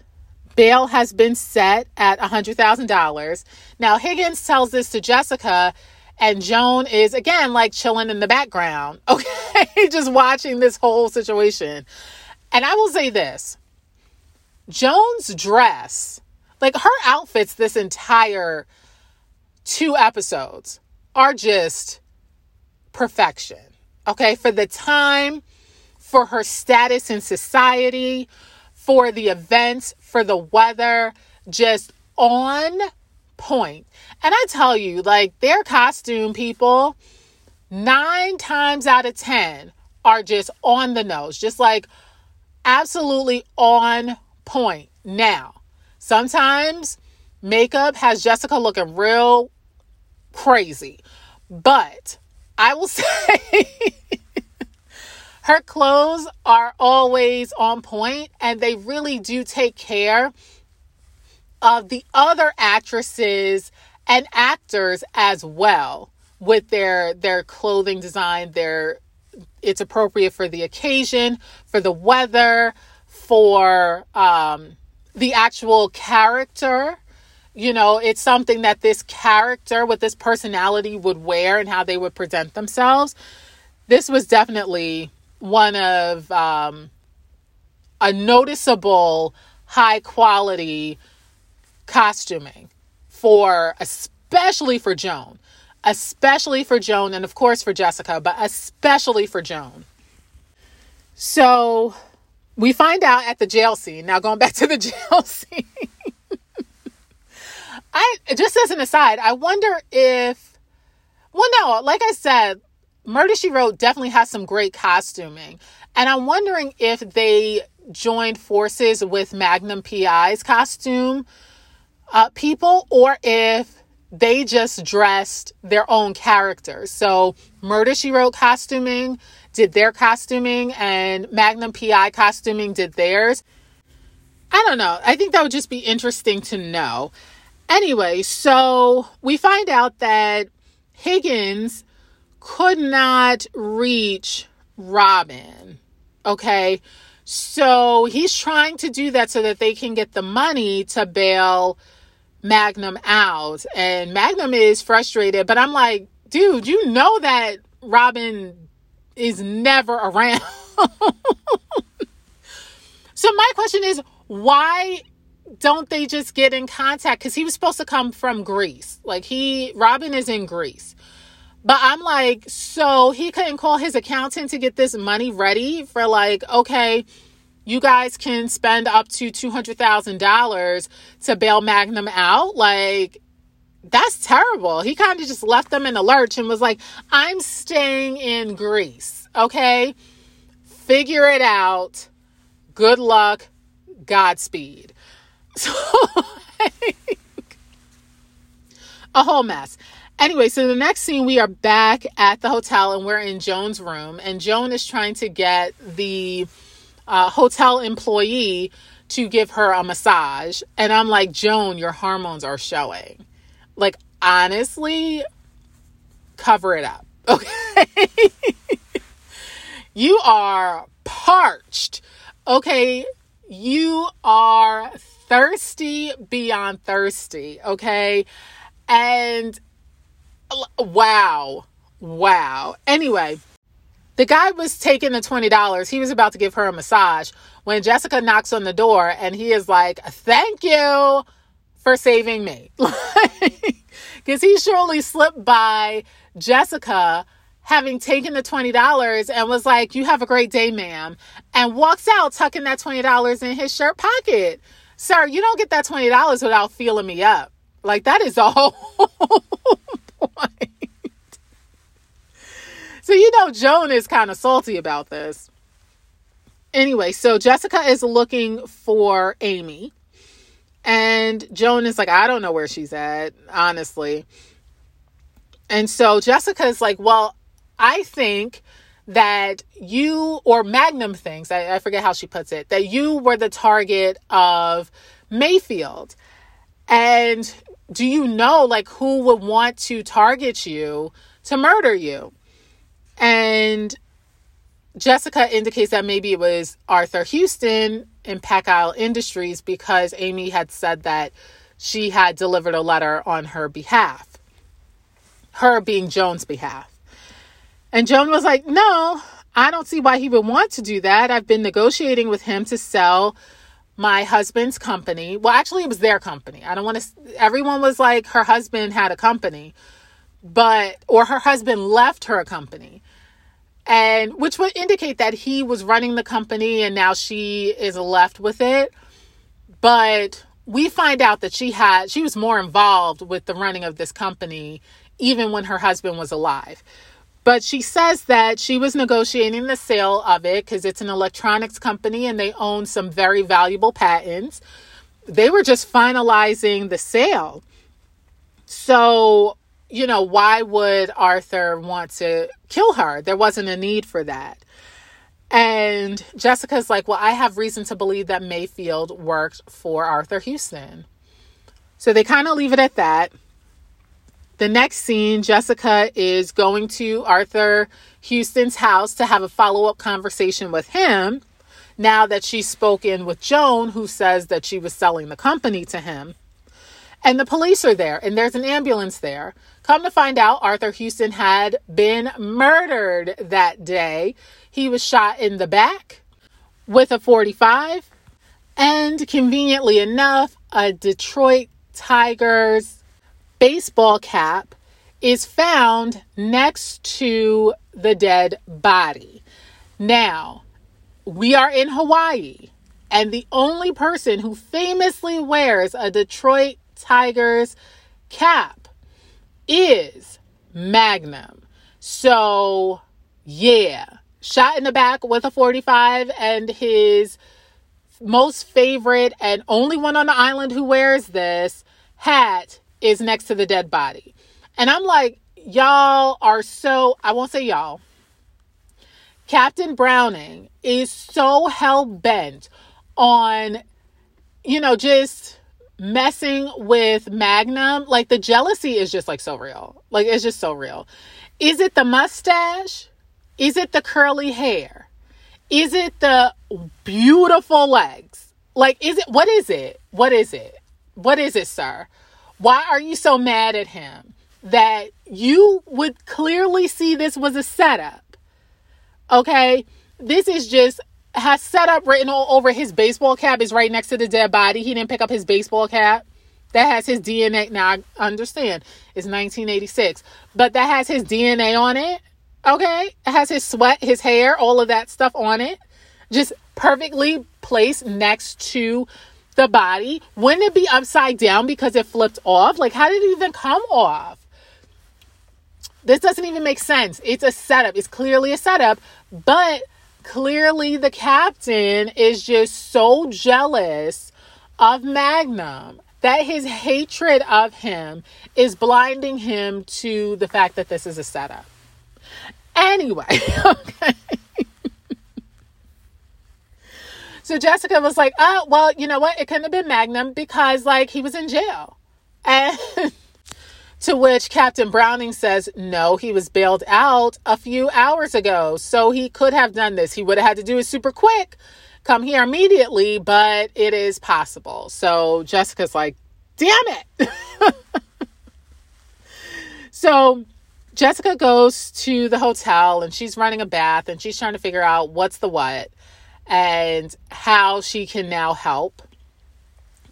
Bail has been set at $100,000. Now, Higgins tells this to Jessica, and Joan is again like chilling in the background, okay, just watching this whole situation. And I will say this Joan's dress, like her outfits, this entire two episodes are just perfection, okay, for the time, for her status in society, for the events, for the weather, just on point. And I tell you, like their costume people, nine times out of 10 are just on the nose, just like absolutely on point. Now, sometimes makeup has Jessica looking real crazy, but I will say her clothes are always on point and they really do take care of the other actresses and actors as well with their their clothing design their it's appropriate for the occasion for the weather for um the actual character. You know it's something that this character with this personality would wear and how they would present themselves. This was definitely one of um, a noticeable high quality costuming for especially for Joan, especially for Joan, and of course for Jessica, but especially for Joan. So we find out at the jail scene. Now going back to the jail scene. I just as an aside, I wonder if well no, like I said, Murder She Wrote definitely has some great costuming. And I'm wondering if they joined forces with Magnum PI's costume uh, people or if they just dressed their own characters. So Murder She Wrote costuming did their costuming and Magnum PI costuming did theirs. I don't know. I think that would just be interesting to know. Anyway, so we find out that Higgins could not reach Robin. Okay. So he's trying to do that so that they can get the money to bail Magnum out. And Magnum is frustrated, but I'm like, dude, you know that Robin is never around. so my question is, why don't they just get in contact? Because he was supposed to come from Greece. Like he, Robin is in Greece. But I'm like, so he couldn't call his accountant to get this money ready for like, okay, you guys can spend up to $200,000 to bail Magnum out. Like, that's terrible. He kind of just left them in the lurch and was like, I'm staying in Greece. Okay. Figure it out. Good luck. Godspeed. So, a whole mess. Anyway, so the next scene, we are back at the hotel and we're in Joan's room, and Joan is trying to get the uh, hotel employee to give her a massage. And I'm like, Joan, your hormones are showing. Like, honestly, cover it up. Okay. you are parched. Okay. You are thirsty beyond thirsty. Okay. And wow. Wow. Anyway, the guy was taking the $20. He was about to give her a massage when Jessica knocks on the door and he is like, Thank you for saving me. Because he surely slipped by Jessica having taken the $20 and was like, You have a great day, ma'am, and walks out tucking that $20 in his shirt pocket. Sir, you don't get that $20 without feeling me up. Like, that is a whole point. So, you know, Joan is kind of salty about this. Anyway, so Jessica is looking for Amy. And Joan is like, I don't know where she's at, honestly. And so Jessica is like, Well, I think that you, or Magnum thinks, I, I forget how she puts it, that you were the target of Mayfield. And do you know, like, who would want to target you to murder you? And Jessica indicates that maybe it was Arthur Houston in Pack Isle Industries because Amy had said that she had delivered a letter on her behalf, her being Joan's behalf. And Joan was like, No, I don't see why he would want to do that. I've been negotiating with him to sell my husband's company. Well, actually, it was their company. I don't want to, everyone was like, her husband had a company, but, or her husband left her a company and which would indicate that he was running the company and now she is left with it. But we find out that she had she was more involved with the running of this company even when her husband was alive. But she says that she was negotiating the sale of it because it's an electronics company and they own some very valuable patents. They were just finalizing the sale. So you know, why would Arthur want to kill her? There wasn't a need for that. And Jessica's like, well, I have reason to believe that Mayfield worked for Arthur Houston. So they kind of leave it at that. The next scene, Jessica is going to Arthur Houston's house to have a follow up conversation with him now that she's spoken with Joan, who says that she was selling the company to him. And the police are there, and there's an ambulance there. Come to find out, Arthur Houston had been murdered that day. He was shot in the back with a 45, and conveniently enough, a Detroit Tigers baseball cap is found next to the dead body. Now, we are in Hawaii, and the only person who famously wears a Detroit Tigers cap is Magnum. So, yeah, shot in the back with a 45 and his most favorite and only one on the island who wears this hat is next to the dead body. And I'm like, y'all are so, I won't say y'all. Captain Browning is so hell bent on, you know, just messing with Magnum, like the jealousy is just like so real. Like it's just so real. Is it the mustache? Is it the curly hair? Is it the beautiful legs? Like is it what is it? What is it? What is it, sir? Why are you so mad at him that you would clearly see this was a setup? Okay? This is just has set up written all over his baseball cap is right next to the dead body. He didn't pick up his baseball cap. that has his DNA. Now I understand it's 1986, but that has his DNA on it. Okay. It has his sweat, his hair, all of that stuff on it. Just perfectly placed next to the body. Wouldn't it be upside down because it flipped off? Like, how did it even come off? This doesn't even make sense. It's a setup. It's clearly a setup, but clearly the captain is just so jealous of Magnum that his hatred of him is blinding him to the fact that this is a setup. Anyway, okay. so Jessica was like, oh, well, you know what? It couldn't have been Magnum because, like, he was in jail. And to which Captain Browning says, no, he was bailed out a few hours ago. So he could have done this. He would have had to do it super quick, come here immediately, but it is possible. So Jessica's like, damn it. so Jessica goes to the hotel and she's running a bath and she's trying to figure out what's the what and how she can now help.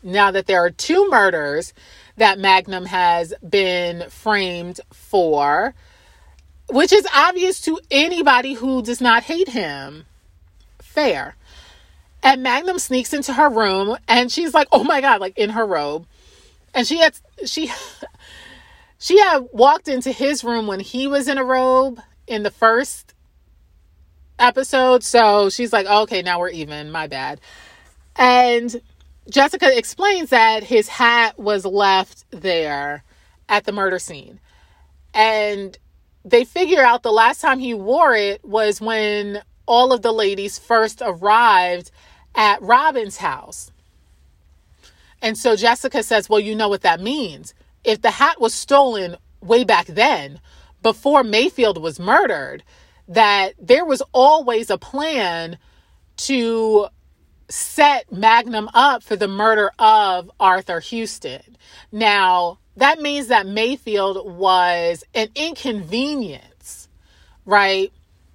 Now that there are two murders that Magnum has been framed for, which is obvious to anybody who does not hate him. Fair. And Magnum sneaks into her room and she's like, oh my God, like in her robe. And she had, she, she had walked into his room when he was in a robe in the first episode. So she's like, okay, now we're even. My bad. And Jessica explains that his hat was left there at the murder scene. And they figure out the last time he wore it was when all of the ladies first arrived at Robin's house. And so Jessica says, Well, you know what that means. If the hat was stolen way back then, before Mayfield was murdered, that there was always a plan to set Magnum up for the murder of Arthur Houston. Now, that means that Mayfield was an inconvenience, right?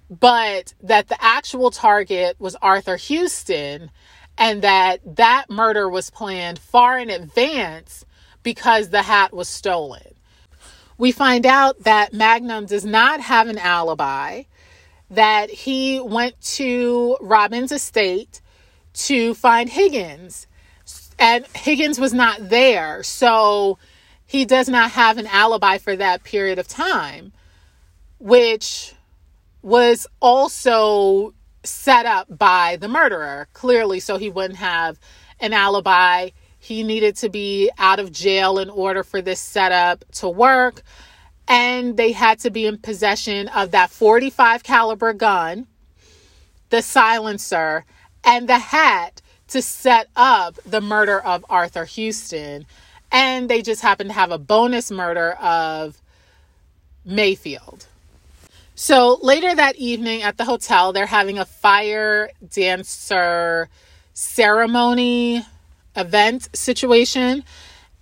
But that the actual target was Arthur Houston and that that murder was planned far in advance because the hat was stolen. We find out that Magnum does not have an alibi, that he went to Robin's estate to find Higgins. And Higgins was not there. So he does not have an alibi for that period of time, which was also set up by the murderer, clearly, so he wouldn't have an alibi. He needed to be out of jail in order for this setup to work. And they had to be in possession of that 45 caliber gun, the silencer, and the hat to set up the murder of Arthur Houston. And they just happened to have a bonus murder of Mayfield. So later that evening at the hotel, they're having a fire dancer ceremony event situation.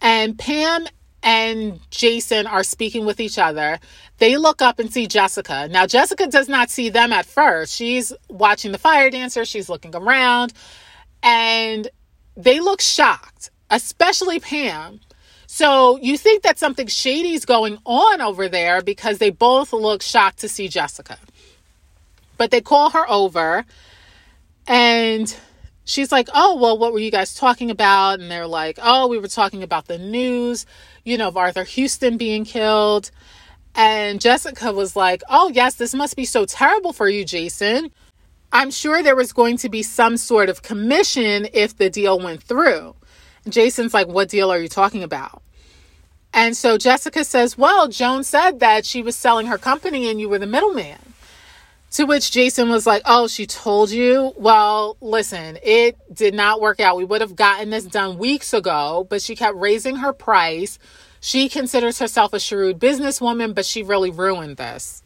And Pam and Jason are speaking with each other. They look up and see Jessica. Now, Jessica does not see them at first. She's watching the fire dancer, she's looking around, and they look shocked, especially Pam. So you think that something shady is going on over there because they both look shocked to see Jessica. But they call her over and she's like, Oh, well, what were you guys talking about? And they're like, Oh, we were talking about the news, you know, of Arthur Houston being killed. And Jessica was like, Oh, yes, this must be so terrible for you, Jason. I'm sure there was going to be some sort of commission if the deal went through. Jason's like, What deal are you talking about? And so Jessica says, Well, Joan said that she was selling her company and you were the middleman. To which Jason was like, Oh, she told you? Well, listen, it did not work out. We would have gotten this done weeks ago, but she kept raising her price. She considers herself a shrewd businesswoman, but she really ruined this.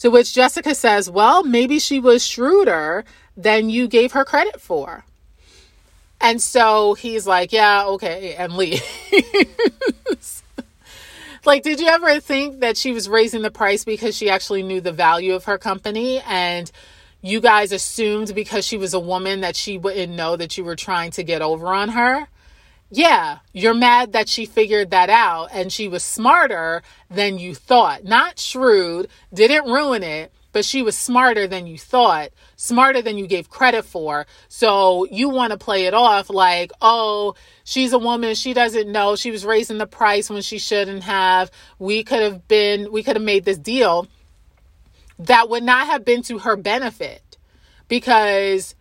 To which Jessica says, Well, maybe she was shrewder than you gave her credit for. And so he's like, Yeah, okay, and leaves. like, did you ever think that she was raising the price because she actually knew the value of her company and you guys assumed because she was a woman that she wouldn't know that you were trying to get over on her? Yeah, you're mad that she figured that out and she was smarter than you thought. Not shrewd, didn't ruin it, but she was smarter than you thought, smarter than you gave credit for. So you want to play it off like, oh, she's a woman. She doesn't know. She was raising the price when she shouldn't have. We could have been, we could have made this deal that would not have been to her benefit because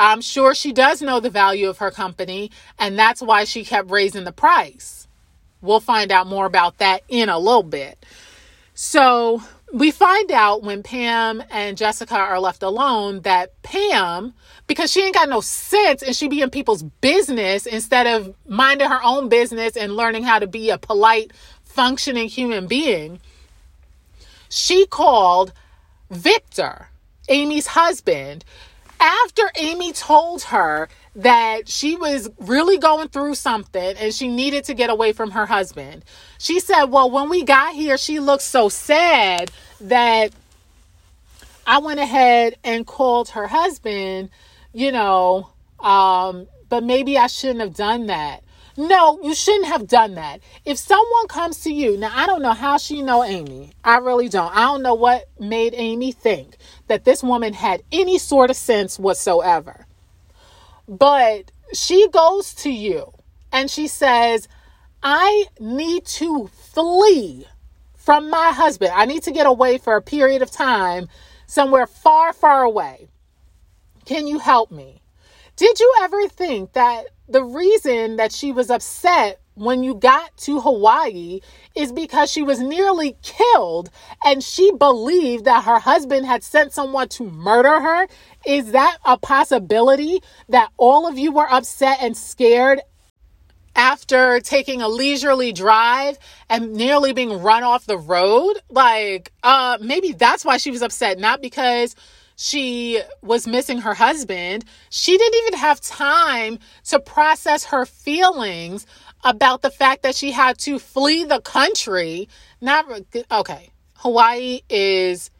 I'm sure she does know the value of her company and that's why she kept raising the price. We'll find out more about that in a little bit. So, we find out when Pam and Jessica are left alone that Pam, because she ain't got no sense and she be in people's business instead of minding her own business and learning how to be a polite, functioning human being, she called Victor, Amy's husband, after Amy told her that she was really going through something and she needed to get away from her husband. She said, Well, when we got here, she looked so sad that I went ahead and called her husband, you know, um, but maybe I shouldn't have done that. No, you shouldn't have done that. If someone comes to you, now I don't know how she know Amy. I really don't. I don't know what made Amy think that this woman had any sort of sense whatsoever. But she goes to you and she says, I need to flee from my husband. I need to get away for a period of time somewhere far, far away. Can you help me? Did you ever think that the reason that she was upset when you got to Hawaii is because she was nearly killed and she believed that her husband had sent someone to murder her. Is that a possibility that all of you were upset and scared after taking a leisurely drive and nearly being run off the road? Like, uh, maybe that's why she was upset, not because she was missing her husband. She didn't even have time to process her feelings about the fact that she had to flee the country. Not okay. Hawaii is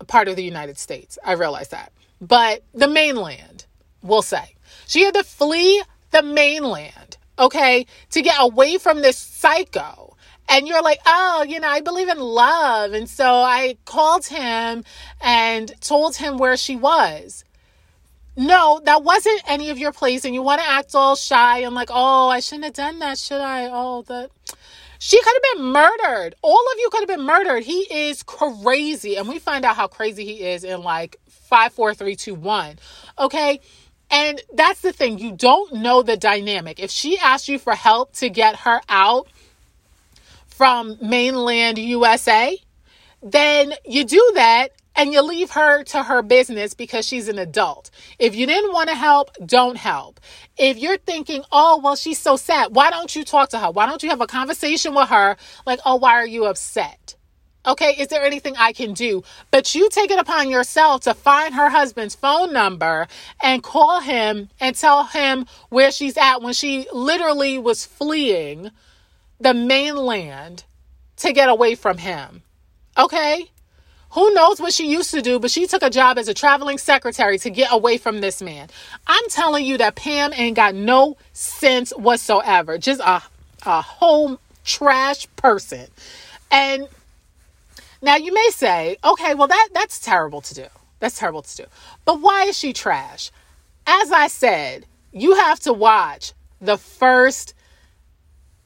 a part of the United States. I realize that. But the mainland, we'll say. She had to flee the mainland, okay, to get away from this psycho. And you're like, oh, you know, I believe in love. And so I called him and told him where she was no, that wasn't any of your place, and you want to act all shy and like, oh, I shouldn't have done that, should I? Oh, that. She could have been murdered. All of you could have been murdered. He is crazy. And we find out how crazy he is in like five, four, three, two, one. Okay. And that's the thing. You don't know the dynamic. If she asked you for help to get her out from mainland USA, then you do that and you leave her to her business because she's an adult. If you didn't want to help, don't help. If you're thinking, oh, well, she's so sad, why don't you talk to her? Why don't you have a conversation with her? Like, oh, why are you upset? Okay, is there anything I can do? But you take it upon yourself to find her husband's phone number and call him and tell him where she's at when she literally was fleeing the mainland to get away from him. Okay? Who knows what she used to do, but she took a job as a traveling secretary to get away from this man. I'm telling you that Pam ain't got no sense whatsoever. Just a, a whole trash person. And now you may say, okay, well that that's terrible to do. That's terrible to do. But why is she trash? As I said, you have to watch the first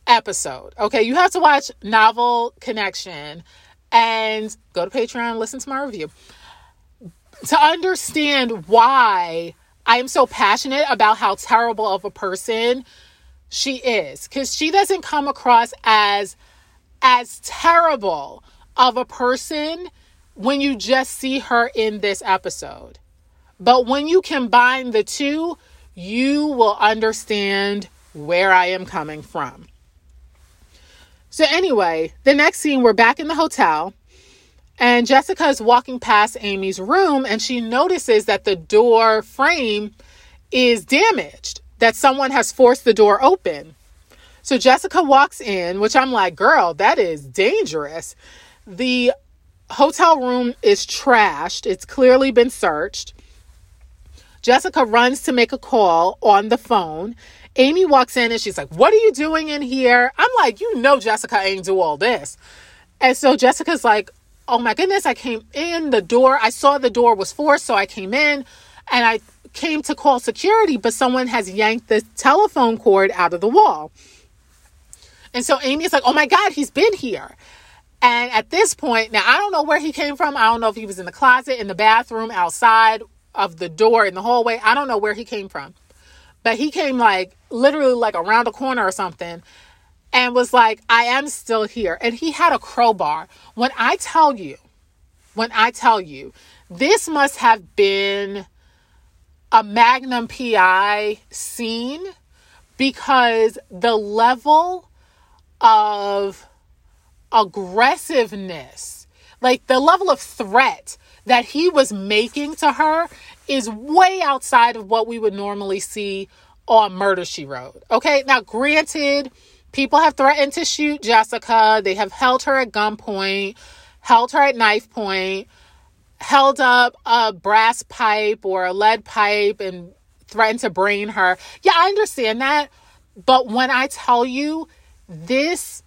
episode. Okay, you have to watch Novel Connection and go to Patreon, listen to my review to understand why I am so passionate about how terrible of a person she is cuz she doesn't come across as as terrible of a person when you just see her in this episode. But when you combine the two, you will understand where I am coming from. So, anyway, the next scene, we're back in the hotel, and Jessica is walking past Amy's room and she notices that the door frame is damaged, that someone has forced the door open. So, Jessica walks in, which I'm like, girl, that is dangerous. The hotel room is trashed, it's clearly been searched. Jessica runs to make a call on the phone Amy walks in and she's like, What are you doing in here? I'm like, You know, Jessica ain't do all this. And so Jessica's like, Oh my goodness, I came in the door. I saw the door was forced, so I came in and I came to call security, but someone has yanked the telephone cord out of the wall. And so Amy's like, Oh my God, he's been here. And at this point, now I don't know where he came from. I don't know if he was in the closet, in the bathroom, outside of the door, in the hallway. I don't know where he came from. But he came like literally like around a corner or something and was like, I am still here. And he had a crowbar. When I tell you, when I tell you, this must have been a Magnum PI scene because the level of aggressiveness, like the level of threat that he was making to her is way outside of what we would normally see on Murder She Wrote. Okay, now granted, people have threatened to shoot Jessica, they have held her at gunpoint, held her at knife point, held up a brass pipe or a lead pipe and threatened to brain her. Yeah, I understand that. But when I tell you this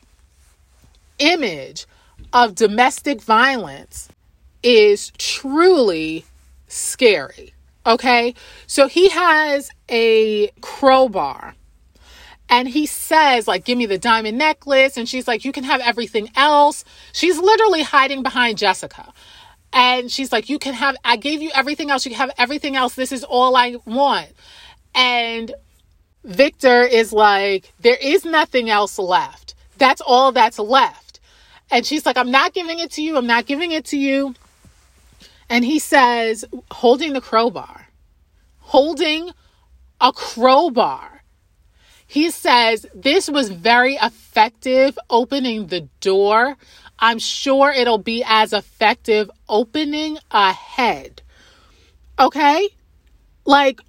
image of domestic violence is truly scary. Okay. So he has a crowbar and he says, like, give me the diamond necklace. And she's like, you can have everything else. She's literally hiding behind Jessica. And she's like, you can have, I gave you everything else. You can have everything else. This is all I want. And Victor is like, there is nothing else left. That's all that's left. And she's like, I'm not giving it to you. I'm not giving it to you. And he says, holding the crowbar, holding a crowbar. He says, This was very effective opening the door. I'm sure it'll be as effective opening a head. Okay? Like,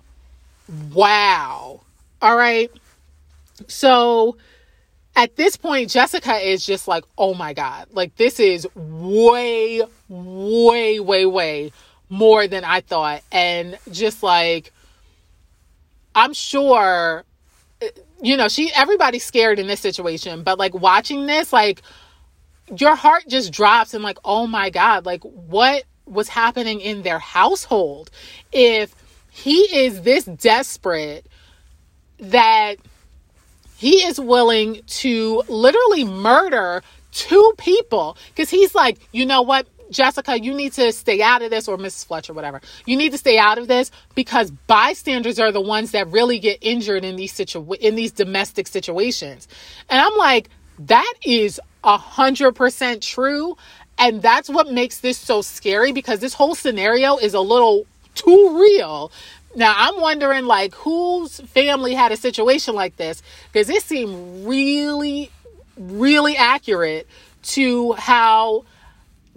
wow. All right. So at this point, Jessica is just like, oh my God, like this is way, way, way, way more than I thought. And just like, I'm sure, you know, she, everybody's scared in this situation, but like watching this, like, your heart just drops and like, oh my God, like what was happening in their household if he is this desperate that he is willing to literally murder two people because he's like, you know what, Jessica, you need to stay out of this, or Mrs. Fletcher, whatever. You need to stay out of this because bystanders are the ones that really get injured in these situ- in these domestic situations. And I'm like, that is a hundred percent true. And that's what makes this so scary because this whole scenario is a little too real now I'm wondering like whose family had a situation like this because it seemed really, really accurate to how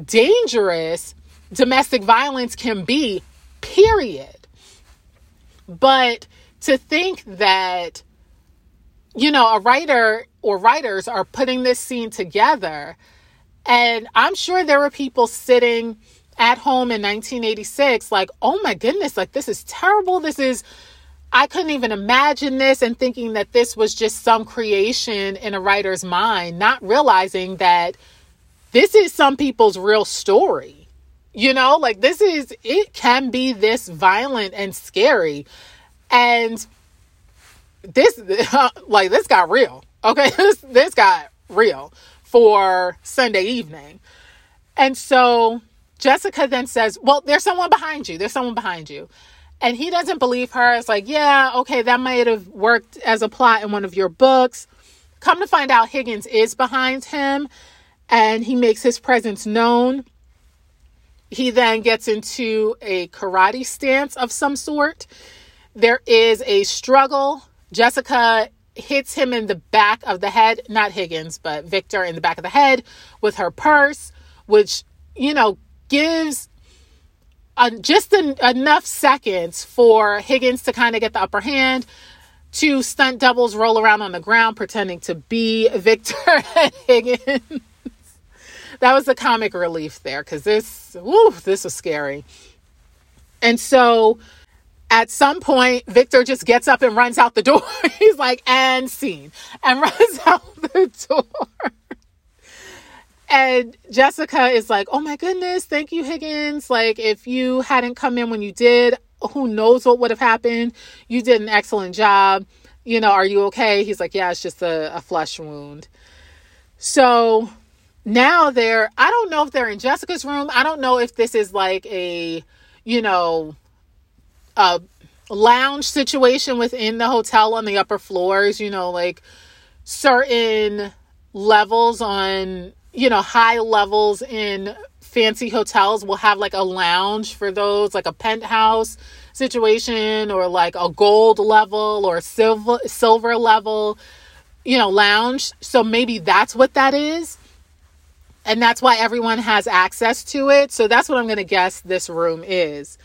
dangerous domestic violence can be, period. But to think that, you know, a writer or writers are putting this scene together, and I'm sure there were people sitting at home in 1986 like oh my goodness like this is terrible this is I couldn't even imagine this and thinking that this was just some creation in a writer's mind, not realizing that this is some people's real story. You know, like this is, it can be this violent and scary. And this, like, this got real. Okay. This, this got real for Sunday evening. And so Jessica then says, Well, there's someone behind you. There's someone behind you. And he doesn't believe her. It's like, Yeah, okay, that might have worked as a plot in one of your books. Come to find out, Higgins is behind him and he makes his presence known. He then gets into a karate stance of some sort. There is a struggle. Jessica hits him in the back of the head, not Higgins, but Victor in the back of the head with her purse, which, you know, gives just enough seconds for Higgins to kind of get the upper hand. Two stunt doubles roll around on the ground pretending to be Victor Higgins. that was the comic relief there because this, woo, this was scary. And so at some point, Victor just gets up and runs out the door. He's like, and scene, and runs out the door. And Jessica is like, oh my goodness, thank you, Higgins. Like, if you hadn't come in when you did, who knows what would have happened? You did an excellent job. You know, are you okay? He's like, yeah, it's just a, a flesh wound. So now they're, I don't know if they're in Jessica's room. I don't know if this is like a, you know, a lounge situation within the hotel on the upper floors, you know, like certain levels on you know, high levels in fancy hotels will have like a lounge for those, like a penthouse situation or like a gold level or silver silver level, you know, lounge. So maybe that's what that is. And that's why everyone has access to it. So that's what I'm going to guess this room is.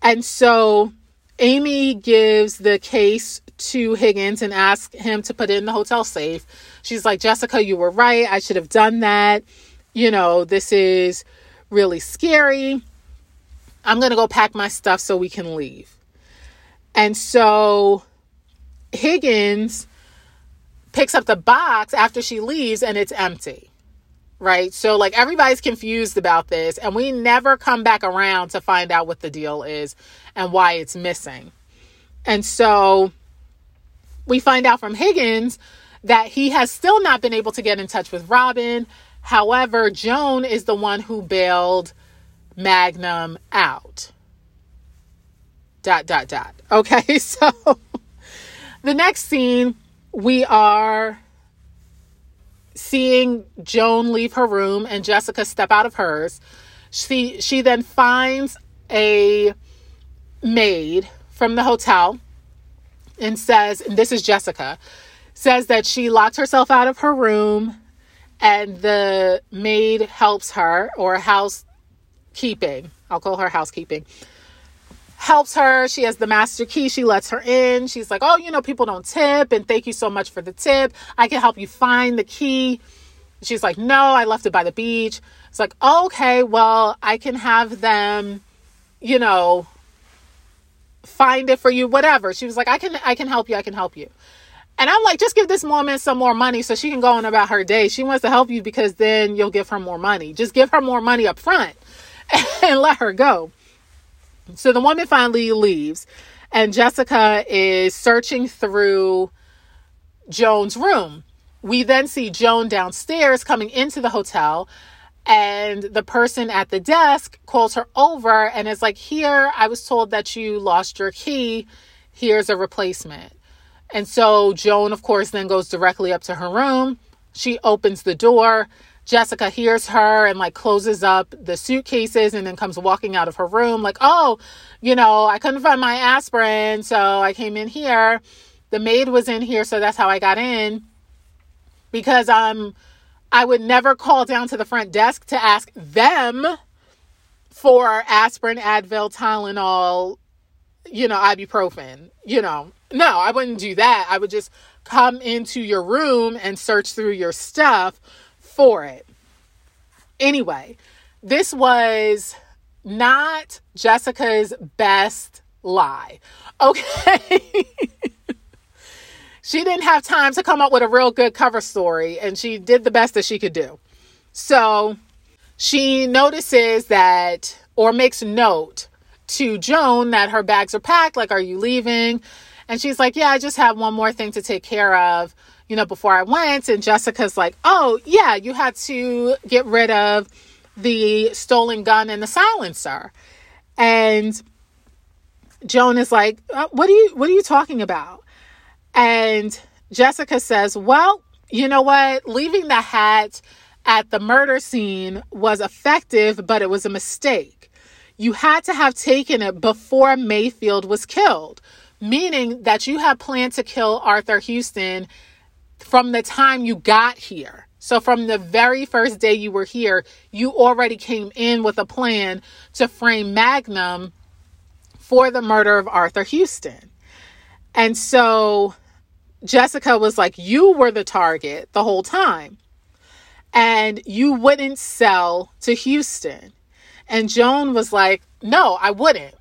And so Amy gives the case to Higgins and ask him to put it in the hotel safe. She's like, Jessica, you were right. I should have done that. You know, this is really scary. I'm going to go pack my stuff so we can leave. And so Higgins picks up the box after she leaves and it's empty. Right? So, like, everybody's confused about this, and we never come back around to find out what the deal is and why it's missing. And so we find out from Higgins that he has still not been able to get in touch with Robin. However, Joan is the one who bailed Magnum out. Dot, dot, dot. Okay, so the next scene, we are seeing Joan leave her room and Jessica step out of hers. She she then finds a maid from the hotel and says, and this is Jessica, says that she locked herself out of her room and the maid helps her or housekeeping. I'll call her housekeeping. Helps her. She has the master key. She lets her in. She's like, Oh, you know, people don't tip. And thank you so much for the tip. I can help you find the key. She's like, No, I left it by the beach. It's like, Okay, well, I can have them, you know, find it for you, whatever. She was like, I can, I can help you. I can help you. And I'm like, just give this woman some more money so she can go on about her day. She wants to help you because then you'll give her more money. Just give her more money up front and let her go. So the woman finally leaves, and Jessica is searching through Joan's room. We then see Joan downstairs coming into the hotel, and the person at the desk calls her over and is like, Here, I was told that you lost your key. Here's a replacement. And so Joan, of course, then goes directly up to her room. She opens the door. Jessica hears her and like closes up the suitcases and then comes walking out of her room, like, oh, you know, I couldn't find my aspirin. So I came in here. The maid was in here. So that's how I got in. Because um, I would never call down to the front desk to ask them for aspirin, Advil, Tylenol, you know, ibuprofen, you know. No, I wouldn't do that. I would just come into your room and search through your stuff for it. Anyway, this was not Jessica's best lie. Okay. She didn't have time to come up with a real good cover story, and she did the best that she could do. So she notices that, or makes note to Joan that her bags are packed. Like, are you leaving? And she's like, Yeah, I just have one more thing to take care of, you know, before I went. And Jessica's like, Oh, yeah, you had to get rid of the stolen gun and the silencer. And Joan is like, uh, What are you what are you talking about? And Jessica says, Well, you know what? Leaving the hat at the murder scene was effective, but it was a mistake you had to have taken it before Mayfield was killed, meaning that you had planned to kill Arthur Houston from the time you got here. So, from the very first day you were here, you already came in with a plan to frame Magnum for the murder of Arthur Houston. And so Jessica was like, You were the target the whole time. And you wouldn't sell to Houston. And Joan was like, No, I wouldn't.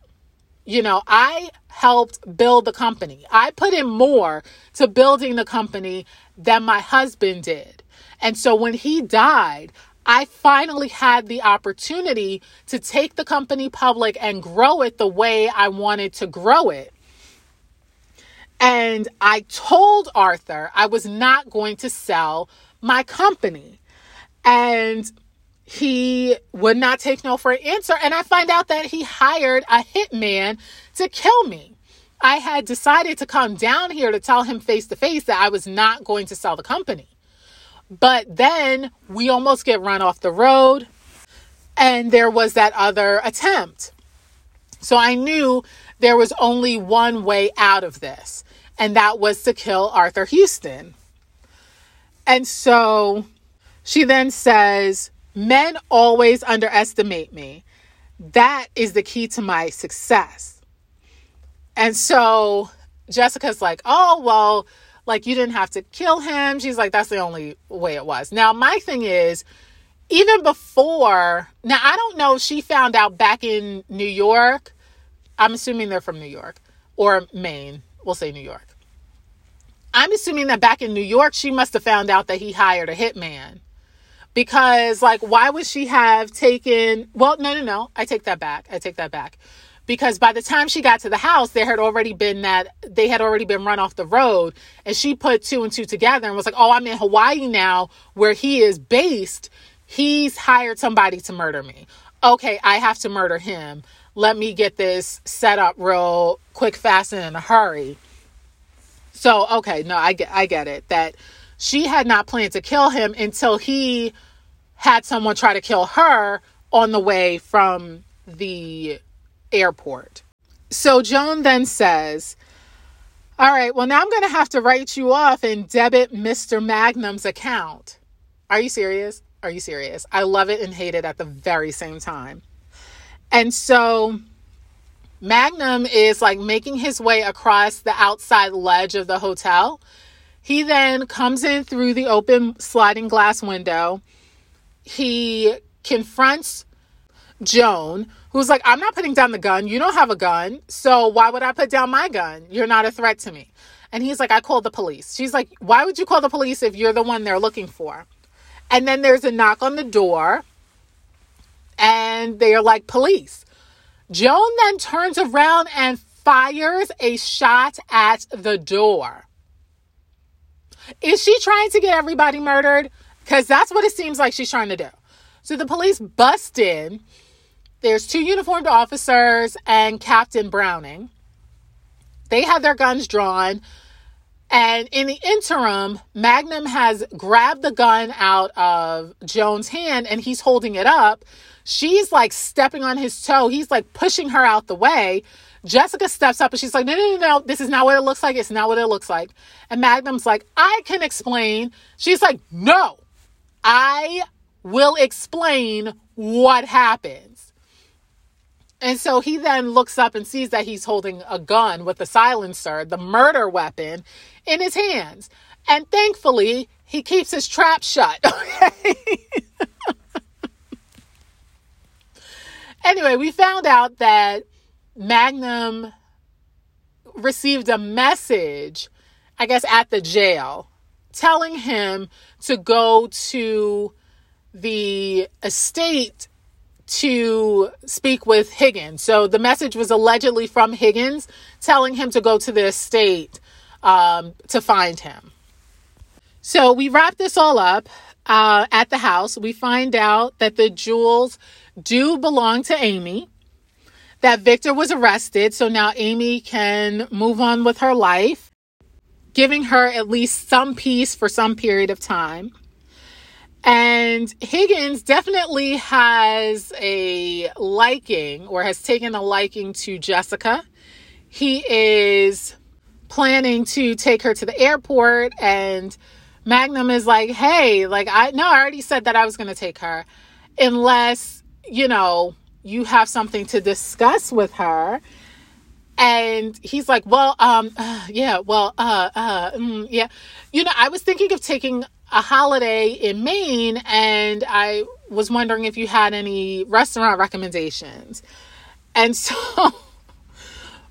You know, I helped build the company. I put in more to building the company than my husband did. And so when he died, I finally had the opportunity to take the company public and grow it the way I wanted to grow it. And I told Arthur I was not going to sell my company. And he would not take no for an answer. And I find out that he hired a hitman to kill me. I had decided to come down here to tell him face to face that I was not going to sell the company. But then we almost get run off the road, and there was that other attempt. So I knew there was only one way out of this, and that was to kill Arthur Houston. And so she then says, Men always underestimate me. That is the key to my success. And so Jessica's like, Oh, well, like you didn't have to kill him. She's like, That's the only way it was. Now, my thing is, even before, now I don't know, if she found out back in New York. I'm assuming they're from New York or Maine. We'll say New York. I'm assuming that back in New York, she must have found out that he hired a hitman. Because like why would she have taken well no no no. I take that back. I take that back. Because by the time she got to the house there had already been that they had already been run off the road. And she put two and two together and was like oh i'm in hawaii now where he is based. He's hired somebody to murder me. Okay i have to murder him. Let me get this set up real quick fast and in a hurry so okay no i get i get it that she had not planned to kill him until he had someone try to kill her on the way from the airport. So Joan then says, All right, well, now I'm going to have to write you off and debit Mr. Magnum's account. Are you serious? Are you serious? I love it and hate it at the very same time. And so Magnum is like making his way across the outside ledge of the hotel he then comes in through the open sliding glass window. He confronts Joan, who's like, I'm not putting down the gun. You don't have a gun. So why would I put down my gun? You're not a threat to me. And he's like, I called the police. She's like, Why would you call the police if you're the one they're looking for? And then there's a knock on the door, and they're like, Police. Joan then turns around and fires a shot at the door. Is she trying to get everybody murdered? Because that's what it seems like she's trying to do. So the police bust in. There's two uniformed officers and Captain Browning. They have their guns drawn. And in the interim, Magnum has grabbed the gun out of Joan's hand and he's holding it up. She's like stepping on his toe. He's like pushing her out the way. Jessica steps up and she's like, no, no, no, no, this is not what it looks like. It's not what it looks like. And Magnum's like, I can explain. She's like, no, I will explain what happens. And so he then looks up and sees that he's holding a gun with a silencer, the murder weapon, in his hands. And thankfully, he keeps his trap shut. Okay. anyway, we found out that Magnum received a message, I guess, at the jail telling him to go to the estate to speak with Higgins. So the message was allegedly from Higgins telling him to go to the estate um, to find him. So we wrap this all up uh, at the house. We find out that the jewels do belong to Amy that Victor was arrested. So now Amy can move on with her life, giving her at least some peace for some period of time. And Higgins definitely has a liking or has taken a liking to Jessica. He is planning to take her to the airport and Magnum is like, "Hey, like I no, I already said that I was going to take her unless, you know, you have something to discuss with her. And he's like well um uh, yeah well uh uh mm, yeah. You know i was thinking of taking a holiday in maine and i was wondering if you had any restaurant recommendations. And so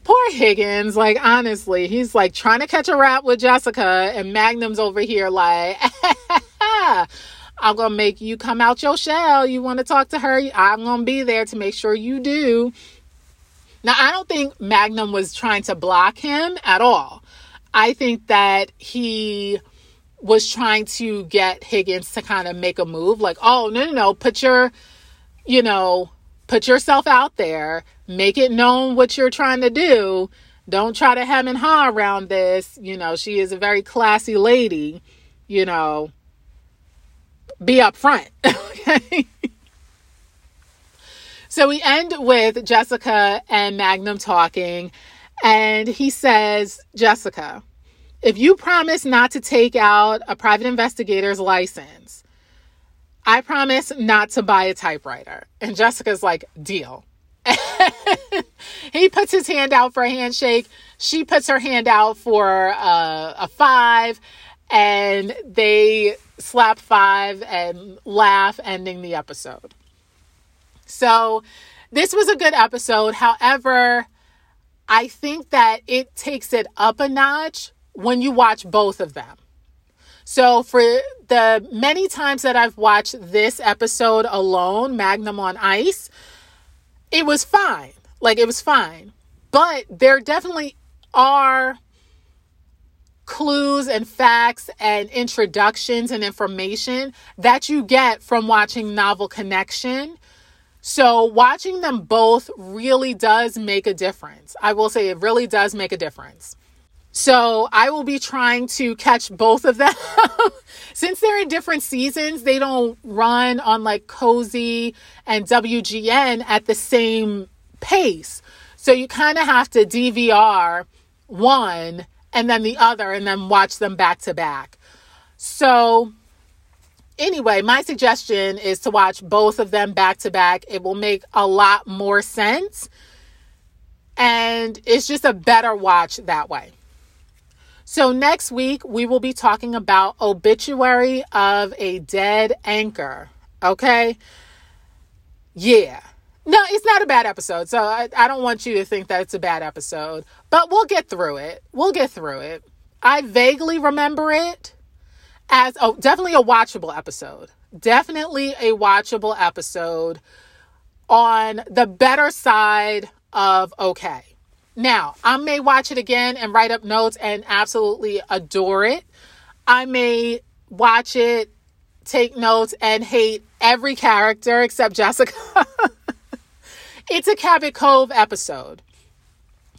Poor Higgins, like honestly, he's like trying to catch a rap with Jessica, and Magnum's over here like, I'm gonna make you come out your shell. You want to talk to her? I'm gonna be there to make sure you do. Now, I don't think Magnum was trying to block him at all. I think that he was trying to get Higgins to kind of make a move like, oh, no, no, no, put your, you know, put yourself out there, make it known what you're trying to do. Don't try to hem and haw around this. You know, she is a very classy lady, you know, be upfront. okay. So we end with Jessica and Magnum talking, and he says, Jessica, if you promise not to take out a private investigator's license, I promise not to buy a typewriter. And Jessica's like, deal. he puts his hand out for a handshake. She puts her hand out for a, a five, and they slap five and laugh, ending the episode. So, this was a good episode. However, I think that it takes it up a notch when you watch both of them. So, for the many times that I've watched this episode alone, Magnum on Ice, it was fine. Like, it was fine. But there definitely are clues and facts and introductions and information that you get from watching Novel Connection. So, watching them both really does make a difference. I will say it really does make a difference. So I will be trying to catch both of them. Since they're in different seasons, they don't run on like Cozi and WGN at the same pace. So you kind of have to DVR one and then the other and then watch them back to back. So anyway, my suggestion is to watch both of them back to back. It will make a lot more sense. And it's just a better watch that way. So, next week, we will be talking about Obituary of a Dead Anchor. Okay? Yeah. No, it's not a bad episode. So, I, I don't want you to think that it's a bad episode, but we'll get through it. We'll get through it. I vaguely remember it as oh, definitely a watchable episode. Definitely a watchable episode on the better side of okay. Now, I may watch it again and write up notes and absolutely adore it. I may watch it, take notes, and hate every character except Jessica. it's a Cabot Cove episode.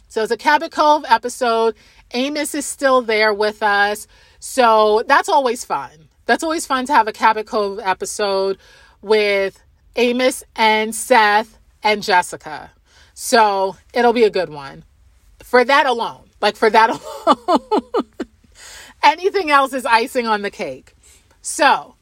So it's a Cabot Cove episode. Amos is still there with us. So that's always fun. That's always fun to have a Cabot Cove episode with Amos and Seth and Jessica. So it'll be a good one for that alone. Like for that alone. Anything else is icing on the cake. So,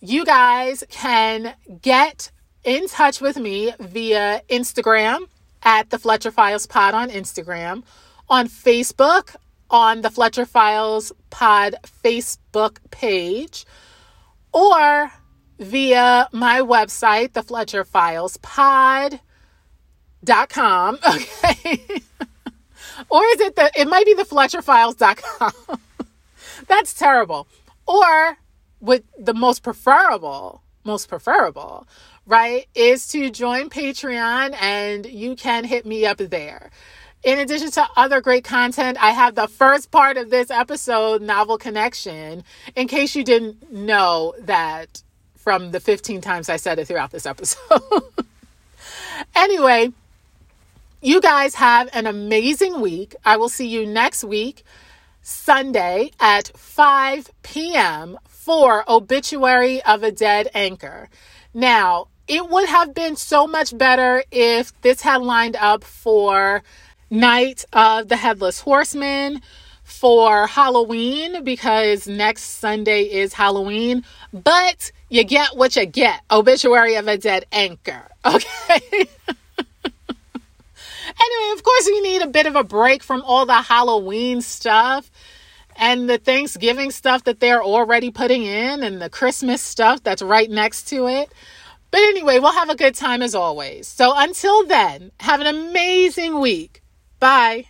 you guys can get in touch with me via Instagram at the Fletcher Files Pod on Instagram, on Facebook on the Fletcher Files Pod Facebook page, or via my website, the Fletcher Files Pod.com. Okay. Or is it the, it might be the FletcherFiles.com. That's terrible. Or with the most preferable, most preferable, right, is to join Patreon and you can hit me up there. In addition to other great content, I have the first part of this episode, Novel Connection, in case you didn't know that from the 15 times I said it throughout this episode. anyway, you guys have an amazing week. I will see you next week, Sunday at 5 p.m. for Obituary of a Dead Anchor. Now, it would have been so much better if this had lined up for Night of the Headless Horseman for Halloween because next Sunday is Halloween. But you get what you get. Obituary of a Dead Anchor. Okay. Anyway, of course, we need a bit of a break from all the Halloween stuff and the Thanksgiving stuff that they're already putting in and the Christmas stuff that's right next to it. But anyway, we'll have a good time as always. So until then, have an amazing week. Bye.